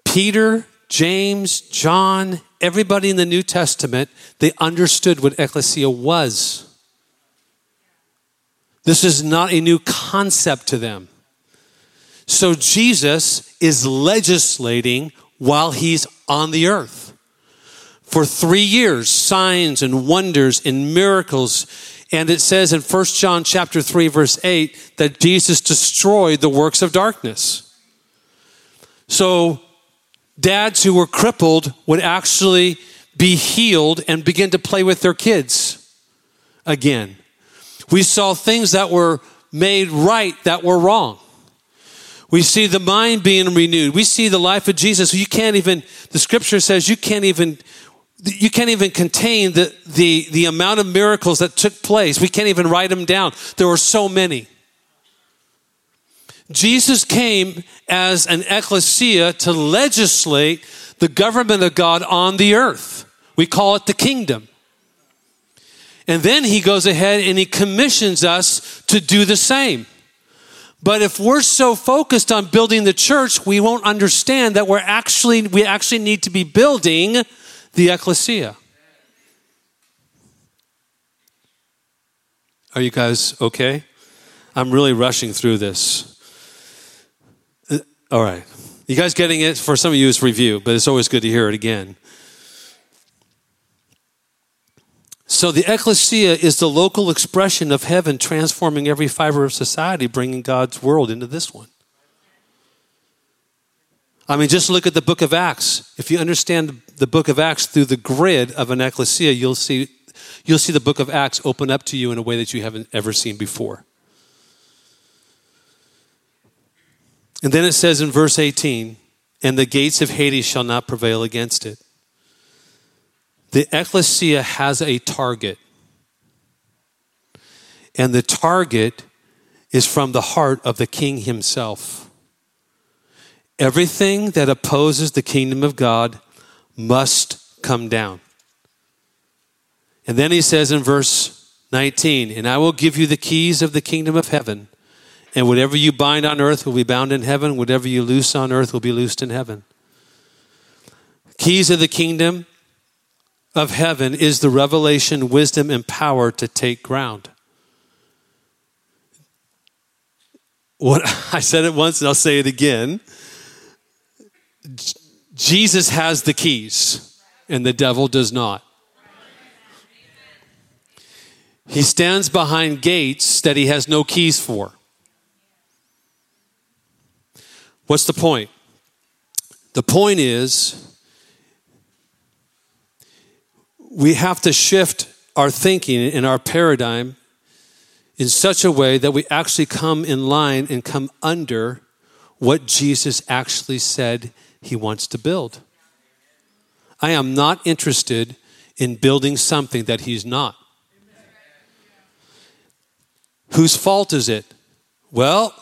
Peter, James, John, everybody in the New Testament, they understood what ecclesia was. This is not a new concept to them. So Jesus is legislating while he's on the earth. For three years, signs and wonders and miracles. And it says in 1 John chapter 3, verse 8, that Jesus destroyed the works of darkness. So dads who were crippled would actually be healed and begin to play with their kids again. We saw things that were made right that were wrong. We see the mind being renewed. We see the life of Jesus. You can't even, the scripture says you can't even, you can't even contain the, the, the amount of miracles that took place. We can't even write them down. There were so many. Jesus came as an ecclesia to legislate the government of God on the earth. We call it the kingdom. And then he goes ahead and he commissions us to do the same. But if we're so focused on building the church, we won't understand that we're actually we actually need to be building the ecclesia. Are you guys okay? I'm really rushing through this. All right. You guys getting it? For some of you, it's review, but it's always good to hear it again. So the ecclesia is the local expression of heaven transforming every fiber of society, bringing God's world into this one. I mean, just look at the book of Acts. If you understand the book of Acts through the grid of an ecclesia, you'll see, you'll see the book of Acts open up to you in a way that you haven't ever seen before. And then it says in verse 18, and the gates of Hades shall not prevail against it. The ecclesia has a target. And the target is from the heart of the king himself. Everything that opposes the kingdom of God must come down. And then he says in verse 19, And I will give you the keys of the kingdom of heaven. And whatever you bind on earth will be bound in heaven. Whatever you loose on earth will be loosed in heaven. Keys of the kingdom of heaven is the revelation, wisdom, and power to take ground. What I said it once and I'll say it again. Jesus has the keys and the devil does not. He stands behind gates that he has no keys for. What's the point? The point is we have to shift our thinking and our paradigm in such a way that we actually come in line and come under what Jesus actually said he wants to build. I am not interested in building something that he's not. Whose fault is it? Well,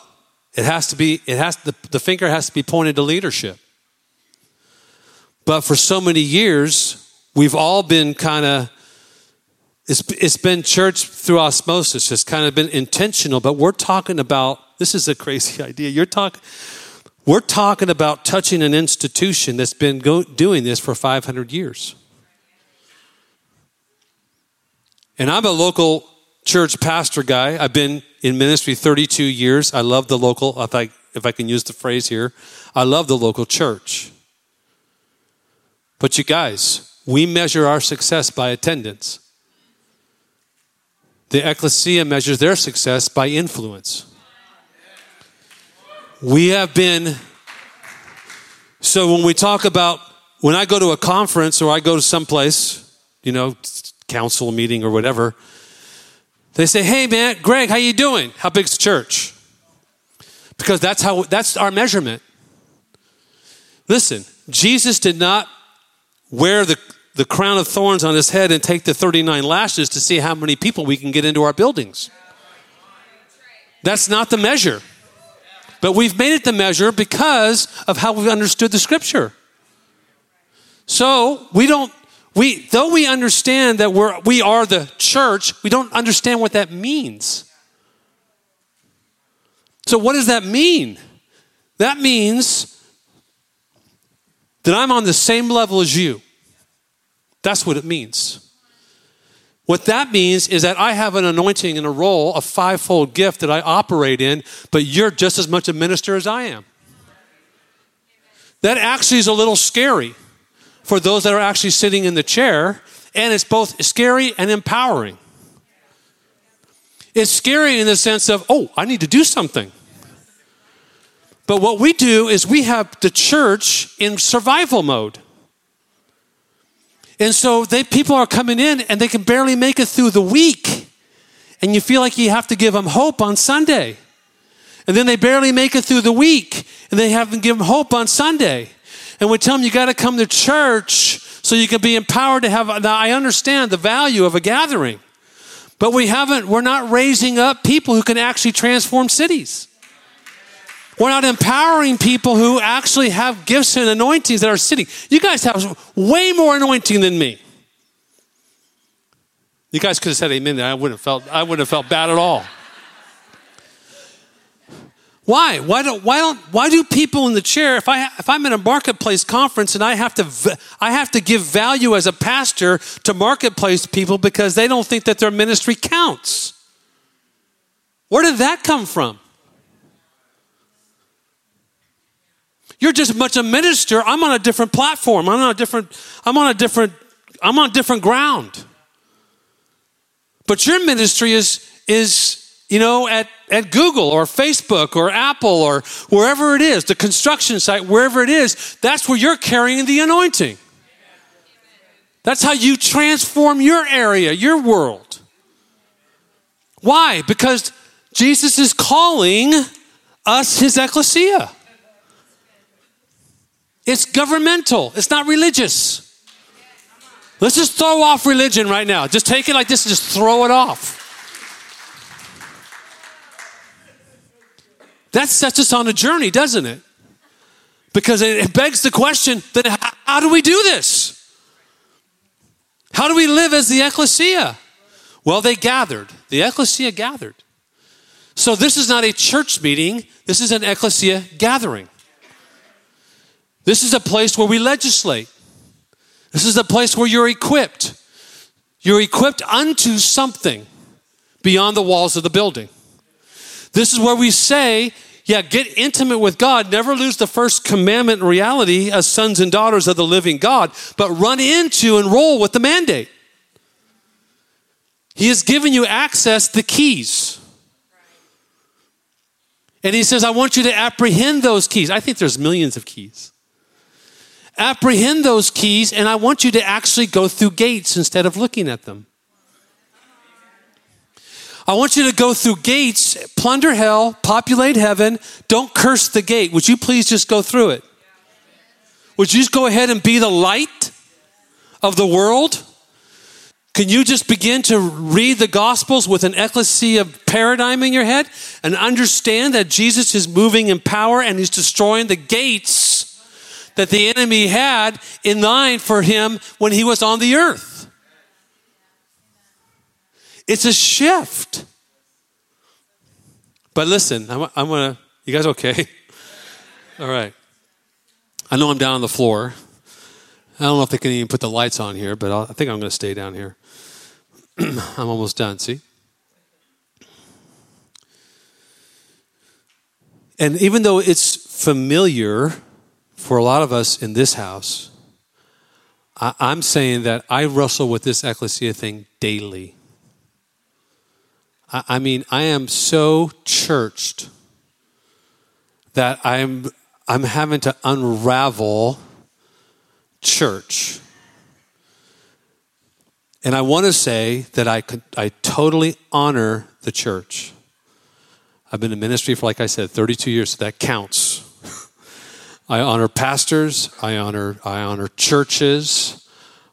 it has to be, it has, the, the finger has to be pointed to leadership. But for so many years, we've all been kind of, it's, it's been church through osmosis, it's kind of been intentional, but we're talking about, this is a crazy idea. You're talking, we're talking about touching an institution that's been go, doing this for 500 years. And I'm a local church pastor guy. I've been in ministry 32 years. I love the local, if I, if I can use the phrase here, I love the local church. But you guys, we measure our success by attendance. The ecclesia measures their success by influence. We have been, so when we talk about, when I go to a conference or I go to someplace, you know, council meeting or whatever, they say, "Hey, man, Greg, how you doing? How big's the church?" Because that's how that's our measurement. Listen, Jesus did not wear the, the crown of thorns on his head and take the 39 lashes to see how many people we can get into our buildings. That's not the measure. But we've made it the measure because of how we've understood the scripture. So we don't we, though we understand that we're, we are the church, we don't understand what that means. So, what does that mean? That means that I'm on the same level as you. That's what it means. What that means is that I have an anointing and a role, a fivefold gift that I operate in, but you're just as much a minister as I am. That actually is a little scary for those that are actually sitting in the chair, and it's both scary and empowering. It's scary in the sense of, oh, I need to do something. But what we do is we have the church in survival mode. And so they, people are coming in and they can barely make it through the week. And you feel like you have to give them hope on Sunday. And then they barely make it through the week and they haven't given them hope on Sunday and we tell them you got to come to church so you can be empowered to have. Now, I understand the value of a gathering, but we haven't, we're not raising up people who can actually transform cities. We're not empowering people who actually have gifts and anointings that are sitting. You guys have way more anointing than me. You guys could have said amen there. I wouldn't have felt, I wouldn't have felt bad at all. Why? Why don't, why don't, why do people in the chair, if I, if I'm in a marketplace conference and I have to, I have to give value as a pastor to marketplace people because they don't think that their ministry counts? Where did that come from? You're just much a minister. I'm on a different platform. I'm on a different, I'm on a different, I'm on different ground. But your ministry is, is you know, at, at Google or Facebook or Apple or wherever it is, the construction site, wherever it is, that's where you're carrying the anointing. That's how you transform your area, your world. Why? Because Jesus is calling us his ecclesia. It's governmental, it's not religious. Let's just throw off religion right now. Just take it like this and just throw it off. That sets us on a journey, doesn't it? Because it begs the question that how do we do this? How do we live as the ecclesia? Well, they gathered. The ecclesia gathered. So this is not a church meeting, this is an ecclesia gathering. This is a place where we legislate. This is a place where you're equipped. You're equipped unto something beyond the walls of the building. This is where we say, yeah, get intimate with God. Never lose the first commandment reality as sons and daughters of the living God, but run into and roll with the mandate. He has given you access, the keys. And he says, I want you to apprehend those keys. I think there's millions of keys. Apprehend those keys, and I want you to actually go through gates instead of looking at them. I want you to go through gates, plunder hell, populate heaven. Don't curse the gate. Would you please just go through it? Would you just go ahead and be the light of the world? Can you just begin to read the Gospels with an ecclesia of paradigm in your head and understand that Jesus is moving in power and he's destroying the gates that the enemy had in mind for him when he was on the earth? It's a shift. But listen, I'm, I'm going to, you guys okay? All right. I know I'm down on the floor. I don't know if they can even put the lights on here, but I'll, i think I'm going to stay down here. I'm almost done, see? And even though it's familiar for a lot of us in this house, I, am saying that I wrestle with this ecclesia thing daily. I, I mean, I am so churched that I'm I'm having to unravel church. And I want to say that I, could, I totally honor the church. I've been in ministry for, like I said, 32 years, so that counts. I honor pastors, I honor, I honor churches,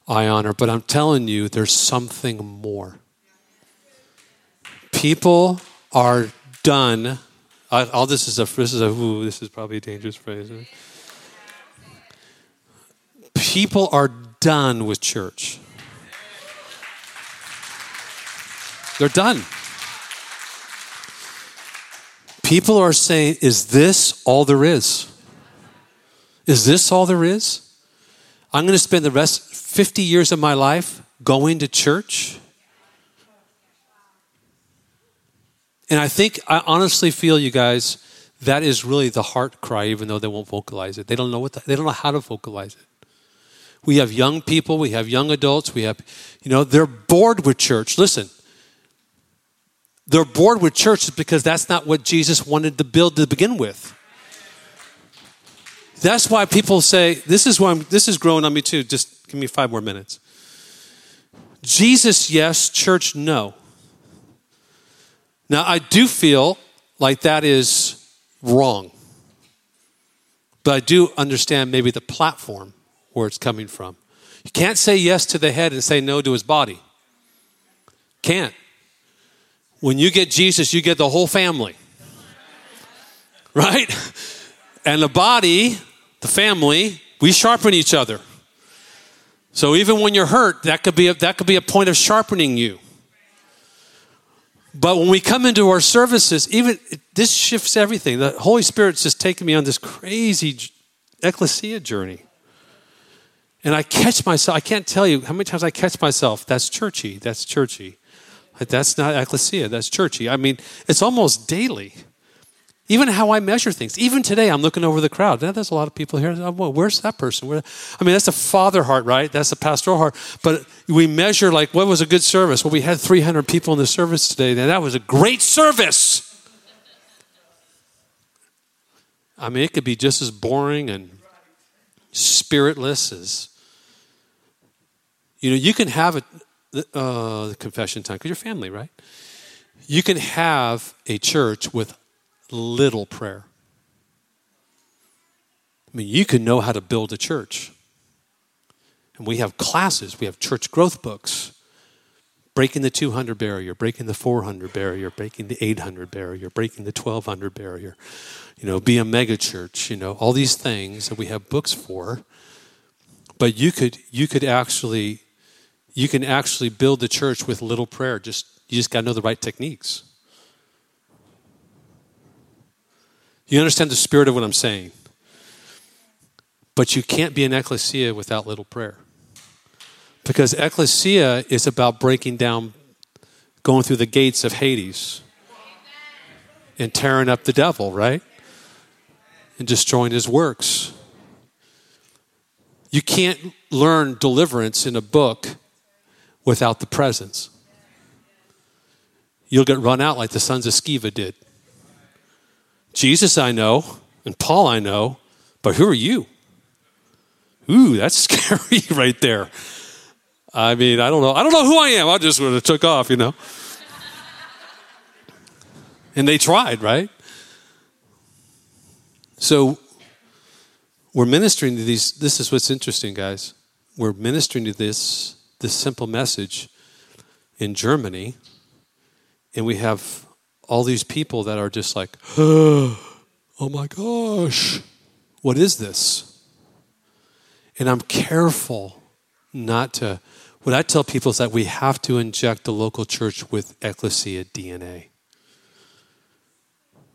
I honor, but I'm telling you, there's something more. People are done. all this is a this is a ooh, this is probably a dangerous phrase. People are done with church. They're done. People are saying, Is this all there is? Is this all there is? I'm going to spend the rest 50 years of my life going to church? And I think, I honestly feel, you guys, that is really the heart cry, even though they won't vocalize it. They don't know what the, they don't know how to vocalize it. We have young people, we have young adults, we have, you know, they're bored with church. Listen, they're bored with church because that's not what Jesus wanted to build to begin with. That's why people say, this is why I'm, this is growing on me too. Just give me five more minutes. Jesus, yes, church, no. Now, I do feel like that is wrong. But I do understand maybe the platform where it's coming from. You can't say yes to the head and say no to his body. Can't. When you get Jesus, you get the whole family. Right? And the body, the family, we sharpen each other. So even when you're hurt, that could be a, that could be a point of sharpening you. But when we come into our services, even this shifts everything. The Holy Spirit's just taking me on this crazy ecclesia journey. And I catch myself, I can't tell you how many times I catch myself, that's churchy, that's churchy. That's not ecclesia, that's churchy. I mean, it's almost daily. Even how I measure things. Even today, I'm looking over the crowd. Now, There's a lot of people here. Well, where's that person? Where? I mean, that's a father heart, right? That's a pastoral heart. But we measure, like, what was a good service? Well, we had 300 people in the service today, and that was a great service. I mean, it could be just as boring and spiritless as. You know, you can have a, uh, confession time because you're family, right? You can have a church with little prayer. I mean, you can know how to build a church. And we have classes, we have church growth books. Breaking the 200 barrier, breaking the 400 barrier, breaking the 800 barrier, breaking the 1200 barrier. You know, be a mega church, you know, all these things that we have books for. But you could you could actually you can actually build the church with little prayer. Just you just got to know the right techniques. You understand the spirit of what I'm saying. But you can't be an ecclesia without little prayer. Because ecclesia is about breaking down, going through the gates of Hades and tearing up the devil, right? And destroying his works. You can't learn deliverance in a book without the presence. you'll get run out like the sons of Sceva did. Jesus I know, and Paul I know, but who are you? Ooh, that's scary right there. I mean, I don't know. I don't know who I am. I just would have took off, you know. and they tried, right? So we're ministering to these. This is what's interesting, guys. We're ministering to this this simple message in Germany, and we have all these people that are just like, oh my gosh, what is this? And I'm careful not to. What I tell people is that we have to inject the local church with ecclesia DNA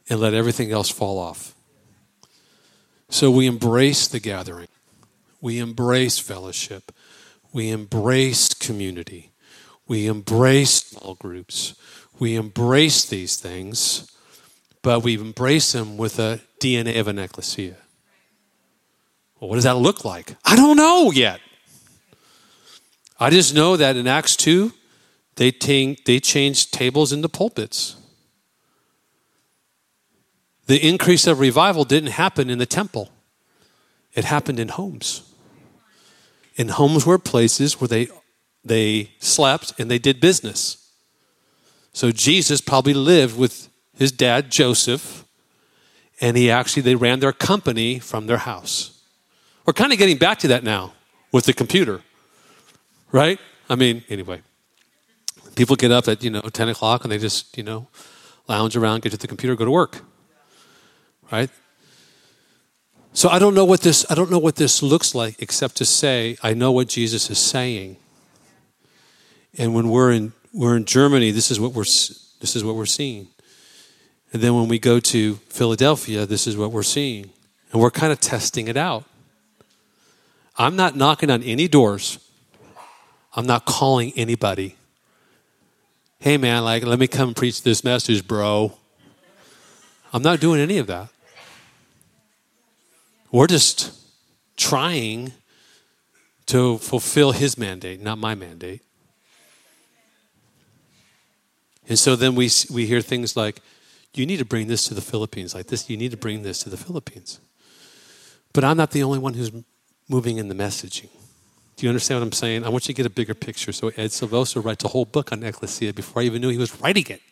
and let everything else fall off. So we embrace the gathering, we embrace fellowship, we embrace community, we embrace small groups, we embrace these things, but we embrace them with a DNA of an ecclesia. Well, what does that look like? I don't know yet. I just know that in Acts 2, they, t- they changed tables into pulpits. The increase of revival didn't happen in the temple, it happened in homes. And homes were places where they, they slept and they did business. So Jesus probably lived with his dad, Joseph, and he actually, they ran their company from their house. We're kind of getting back to that now with the computer, right? I mean, anyway, people get up at, you know, 10 o'clock and they just, you know, lounge around, get to the computer, go to work, right? So I don't know what this I don't know what this looks like except to say I know what Jesus is saying. And when we're in we're in Germany, this is what we're this is what we're seeing. And then when we go to Philadelphia, this is what we're seeing. And we're kind of testing it out. I'm not knocking on any doors. I'm not calling anybody. Hey, man, like, let me come preach this message, bro. I'm not doing any of that. We're just trying to fulfill his mandate, not my mandate. And so then we, we hear things like, you need to bring this to the Philippines, like this, you need to bring this to the Philippines. But I'm not the only one who's moving in the messaging. Do you understand what I'm saying? I want you to get a bigger picture. So Ed Silvoso writes a whole book on ecclesia before I even knew he was writing it.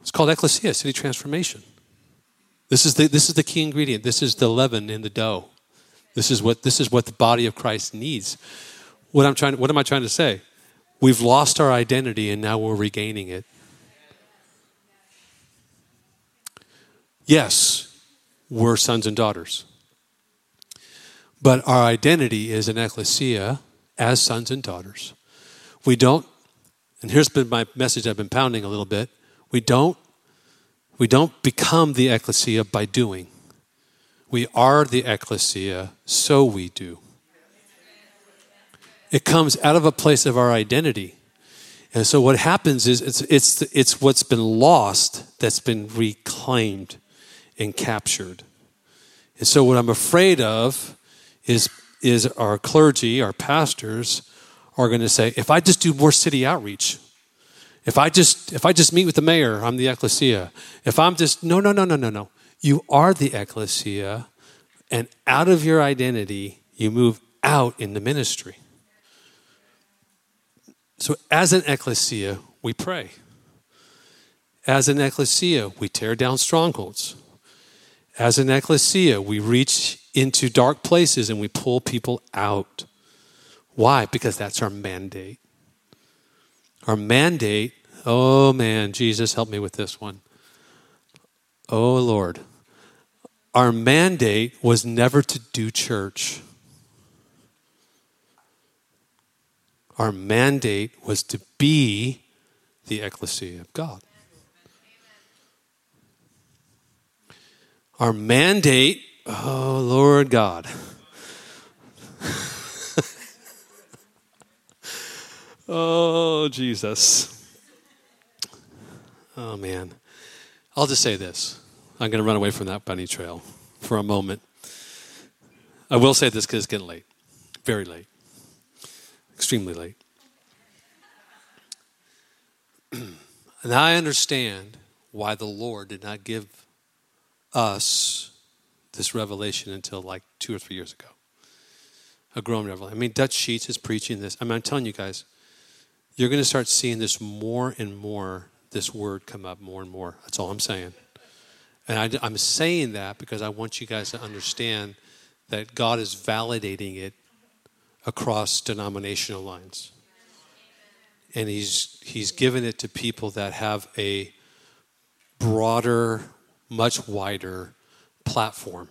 It's called Ecclesia, City Transformation. This is the, this is the key ingredient. This is the leaven in the dough. This is what, this is what the body of Christ needs. What, I'm trying, what am I trying to say? We've lost our identity and now we're regaining it. Yes, we're sons and daughters. But our identity is an ecclesia as sons and daughters. We don't, and here's been my message I've been pounding a little bit. We don't, we don't become the ecclesia by doing. We are the ecclesia, so we do. It comes out of a place of our identity. And so what happens is it's, it's, it's what's been lost that's been reclaimed and captured. And so what I'm afraid of is, is our clergy, our pastors, are going to say, if I just do more city outreach, if I just if I just meet with the mayor, I'm the ecclesia. If I'm just no no no no no no. You are the ecclesia, and out of your identity, you move out in the ministry. So as an ecclesia, we pray. As an ecclesia, we tear down strongholds. As an ecclesia, we reach into dark places and we pull people out. Why? Because that's our mandate. Our mandate, oh man, Jesus, help me with this one. Oh Lord. Our mandate was never to do church. Our mandate was to be the ecclesia of God. Our mandate Oh, Lord God. oh, Jesus. Oh, man. I'll just say this. I'm going to run away from that bunny trail for a moment. I will say this because it's getting late. Very late. Extremely late. and I understand why the Lord did not give us this revelation until like two or three years ago. A growing revelation. I mean, Dutch Sheets is preaching this. I mean, I'm telling you guys, you're going to start seeing this more and more, this word come up more and more. That's all I'm saying. And I, am saying that because I want you guys to understand that God is validating it across denominational lines. And he's, he's given it to people that have a broader, much wider platform.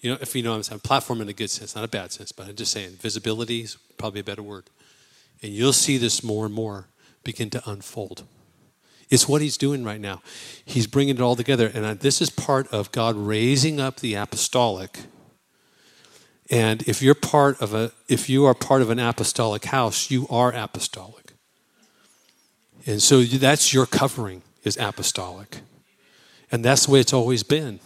You know, if you know what I'm saying, platform in a good sense, not a bad sense, but I'm just saying visibility is probably a better word. And you'll see this more and more begin to unfold. It's what he's doing right now. He's bringing it all together. And this is part of God raising up the apostolic. And if you're part of a if you are part of an apostolic house, you are apostolic. And so that's your covering is apostolic. And that's the way it's always been.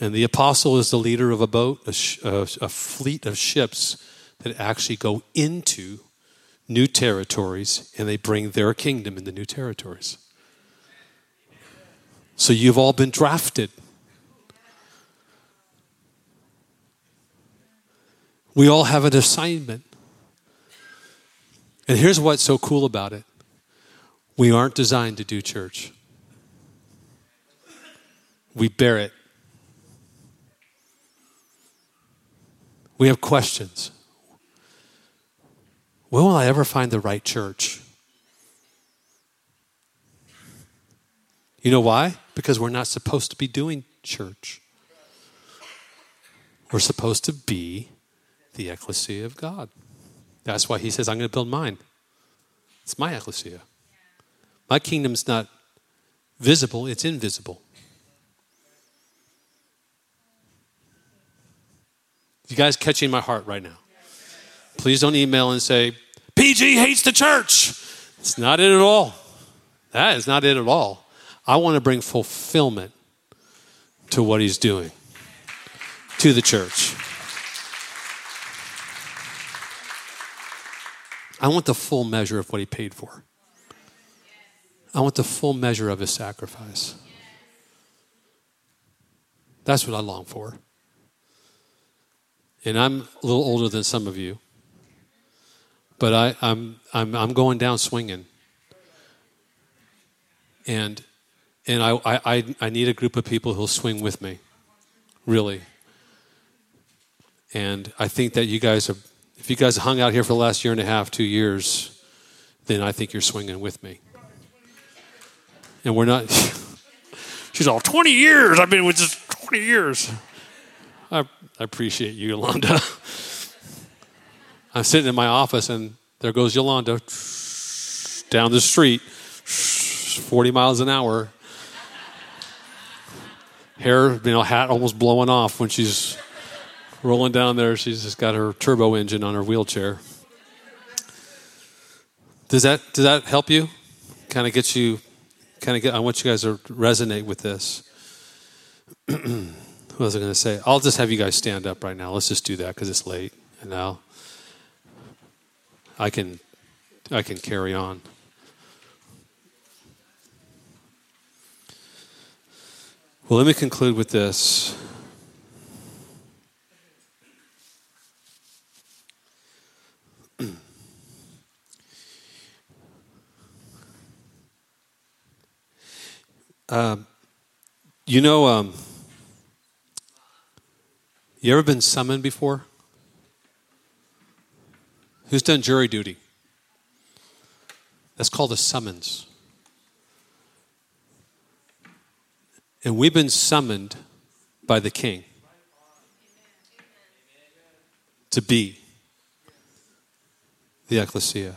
And the apostle is the leader of a boat, a, sh- a, a fleet of ships that actually go into new territories and they bring their kingdom in the new territories. So you've all been drafted. We all have an assignment. And here's what's so cool about it we aren't designed to do church, we bear it. We have questions. When will I ever find the right church? You know why? Because we're not supposed to be doing church. We're supposed to be the ecclesia of God. That's why he says, I'm going to build mine. It's my ecclesia. My kingdom's not visible, it's invisible. You guys catching my heart right now? Please don't email and say, PG hates the church. It's not it at all. That is not it at all. I want to bring fulfillment to what he's doing to the church. I want the full measure of what he paid for. I want the full measure of his sacrifice. That's what I long for. And I'm a little older than some of you. But I, I'm, I'm, I'm going down swinging. And, and I, I, I need a group of people who'll swing with me, really. And I think that you guys have, if you guys hung out here for the last year and a half, two years, then I think you're swinging with me. And we're not, she's all, 20 years, I've been with this 20 years. I, I appreciate you, Yolanda. I'm sitting in my office, and there goes Yolanda down the street, 40 miles an hour. Hair, you know, hat almost blowing off when she's rolling down there. She's just got her turbo engine on her wheelchair. Does that does that help you? Kind of get you, kind of get. I want you guys to resonate with this. what was I going to say? I'll just have you guys stand up right now. Let's just do that because it's late, and now I can, I can carry on. Well, let me conclude with this. Um, you know, um, you ever been summoned before? Who's done jury duty? That's called a summons. And we've been summoned by the king to be the ecclesia.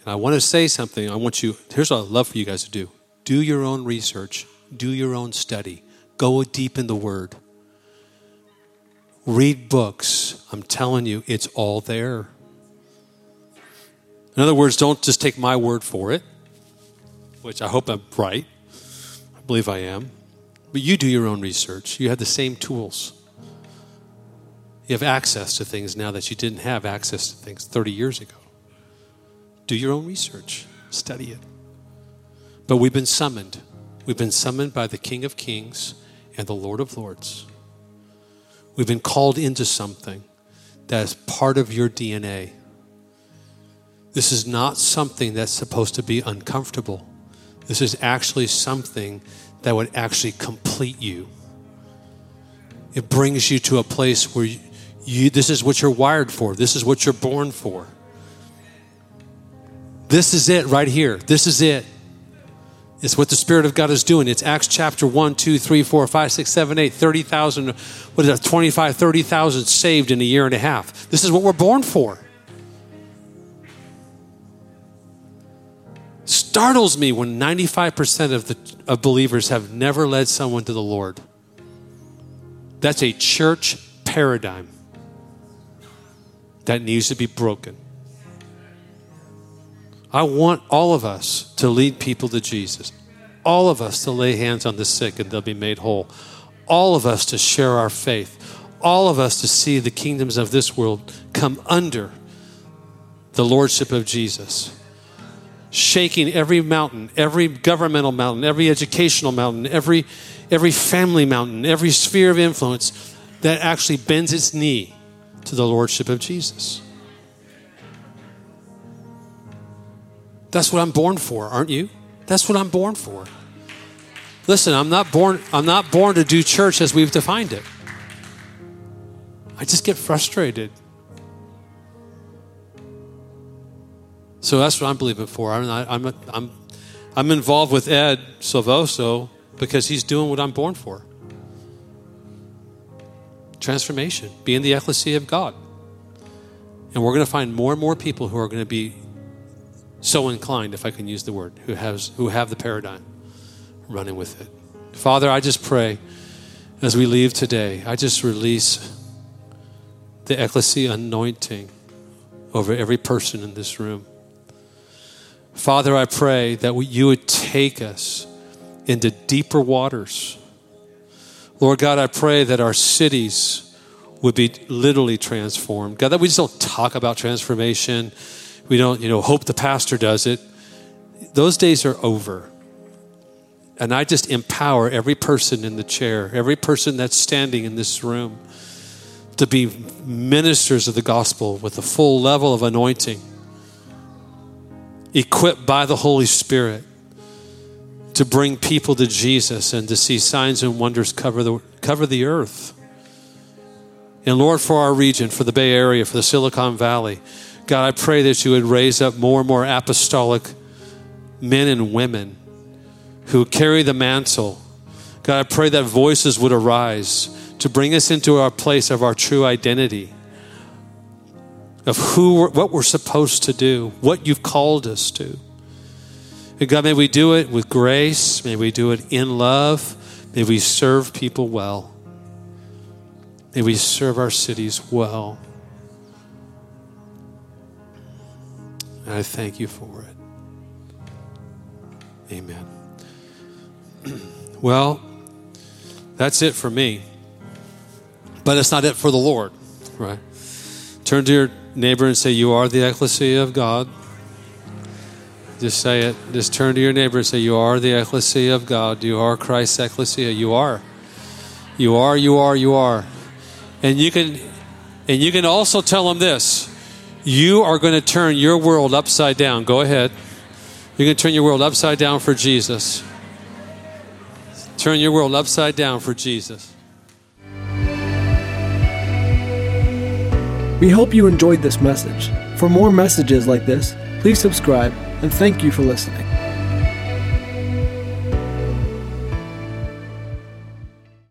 And I want to say something. I want you, here's what I'd love for you guys to do do your own research, do your own study, go deep in the word. Read books. I'm telling you, it's all there. In other words, don't just take my word for it, which I hope I'm right. I believe I am. But you do your own research. You have the same tools. You have access to things now that you didn't have access to things 30 years ago. Do your own research, study it. But we've been summoned. We've been summoned by the King of Kings and the Lord of Lords. We've been called into something that is part of your DNA. This is not something that's supposed to be uncomfortable. This is actually something that would actually complete you. It brings you to a place where you, you, this is what you're wired for, this is what you're born for. This is it right here. This is it. It's what the Spirit of God is doing. It's Acts chapter 1, 2, 3, 4, 5, 6, 7, 8, 30,000, what is that, 25, 30,000 saved in a year and a half. This is what we're born for. Startles me when 95% of, the, of believers have never led someone to the Lord. That's a church paradigm that needs to be broken. I want all of us to lead people to Jesus. All of us to lay hands on the sick and they'll be made whole. All of us to share our faith. All of us to see the kingdoms of this world come under the lordship of Jesus. Shaking every mountain, every governmental mountain, every educational mountain, every, every family mountain, every sphere of influence that actually bends its knee to the lordship of Jesus. That's what I'm born for, aren't you? That's what I'm born for. Listen, I'm not born I'm not born to do church as we've defined it. I just get frustrated. So that's what I'm believing for. I'm not, I'm, I'm, I'm involved with Ed Silvoso because he's doing what I'm born for. Transformation, being the ecclesia of God. And we're going to find more and more people who are going to be so inclined, if I can use the word, who, has, who have the paradigm running with it. Father, I just pray as we leave today, I just release the ecclesia anointing over every person in this room. Father, I pray that you would take us into deeper waters. Lord God, I pray that our cities would be literally transformed. God, that we just don't talk about transformation we don't, you know, hope the pastor does it. Those days are over. And I just empower every person in the chair, every person that's standing in this room to be ministers of the gospel with a full level of anointing, equipped by the Holy Spirit to bring people to Jesus and to see signs and wonders cover the, cover the earth. And Lord, for our region, for the Bay Area, for the Silicon Valley, God, I pray that you would raise up more and more apostolic men and women who carry the mantle. God, I pray that voices would arise to bring us into our place of our true identity, of who, we're, what we're supposed to do, what you've called us to. And God, may we do it with grace. May we do it in love. May we serve people well. May we serve our cities well. And I thank you for it. Amen. well, that's it for me. But it's not it for the Lord, right? Turn to your neighbor and say, You are the ecclesia of God. Just say it. Just turn to your neighbor and say, You are the ecclesia of God. You are Christ's ecclesia. You are. You are, you are, you are. And you can and you can also tell them this. You are going to turn your world upside down. Go ahead. You're going to turn your world upside down for Jesus. Turn your world upside down for Jesus. We hope you enjoyed this message. For more messages like this, please subscribe and thank you for listening.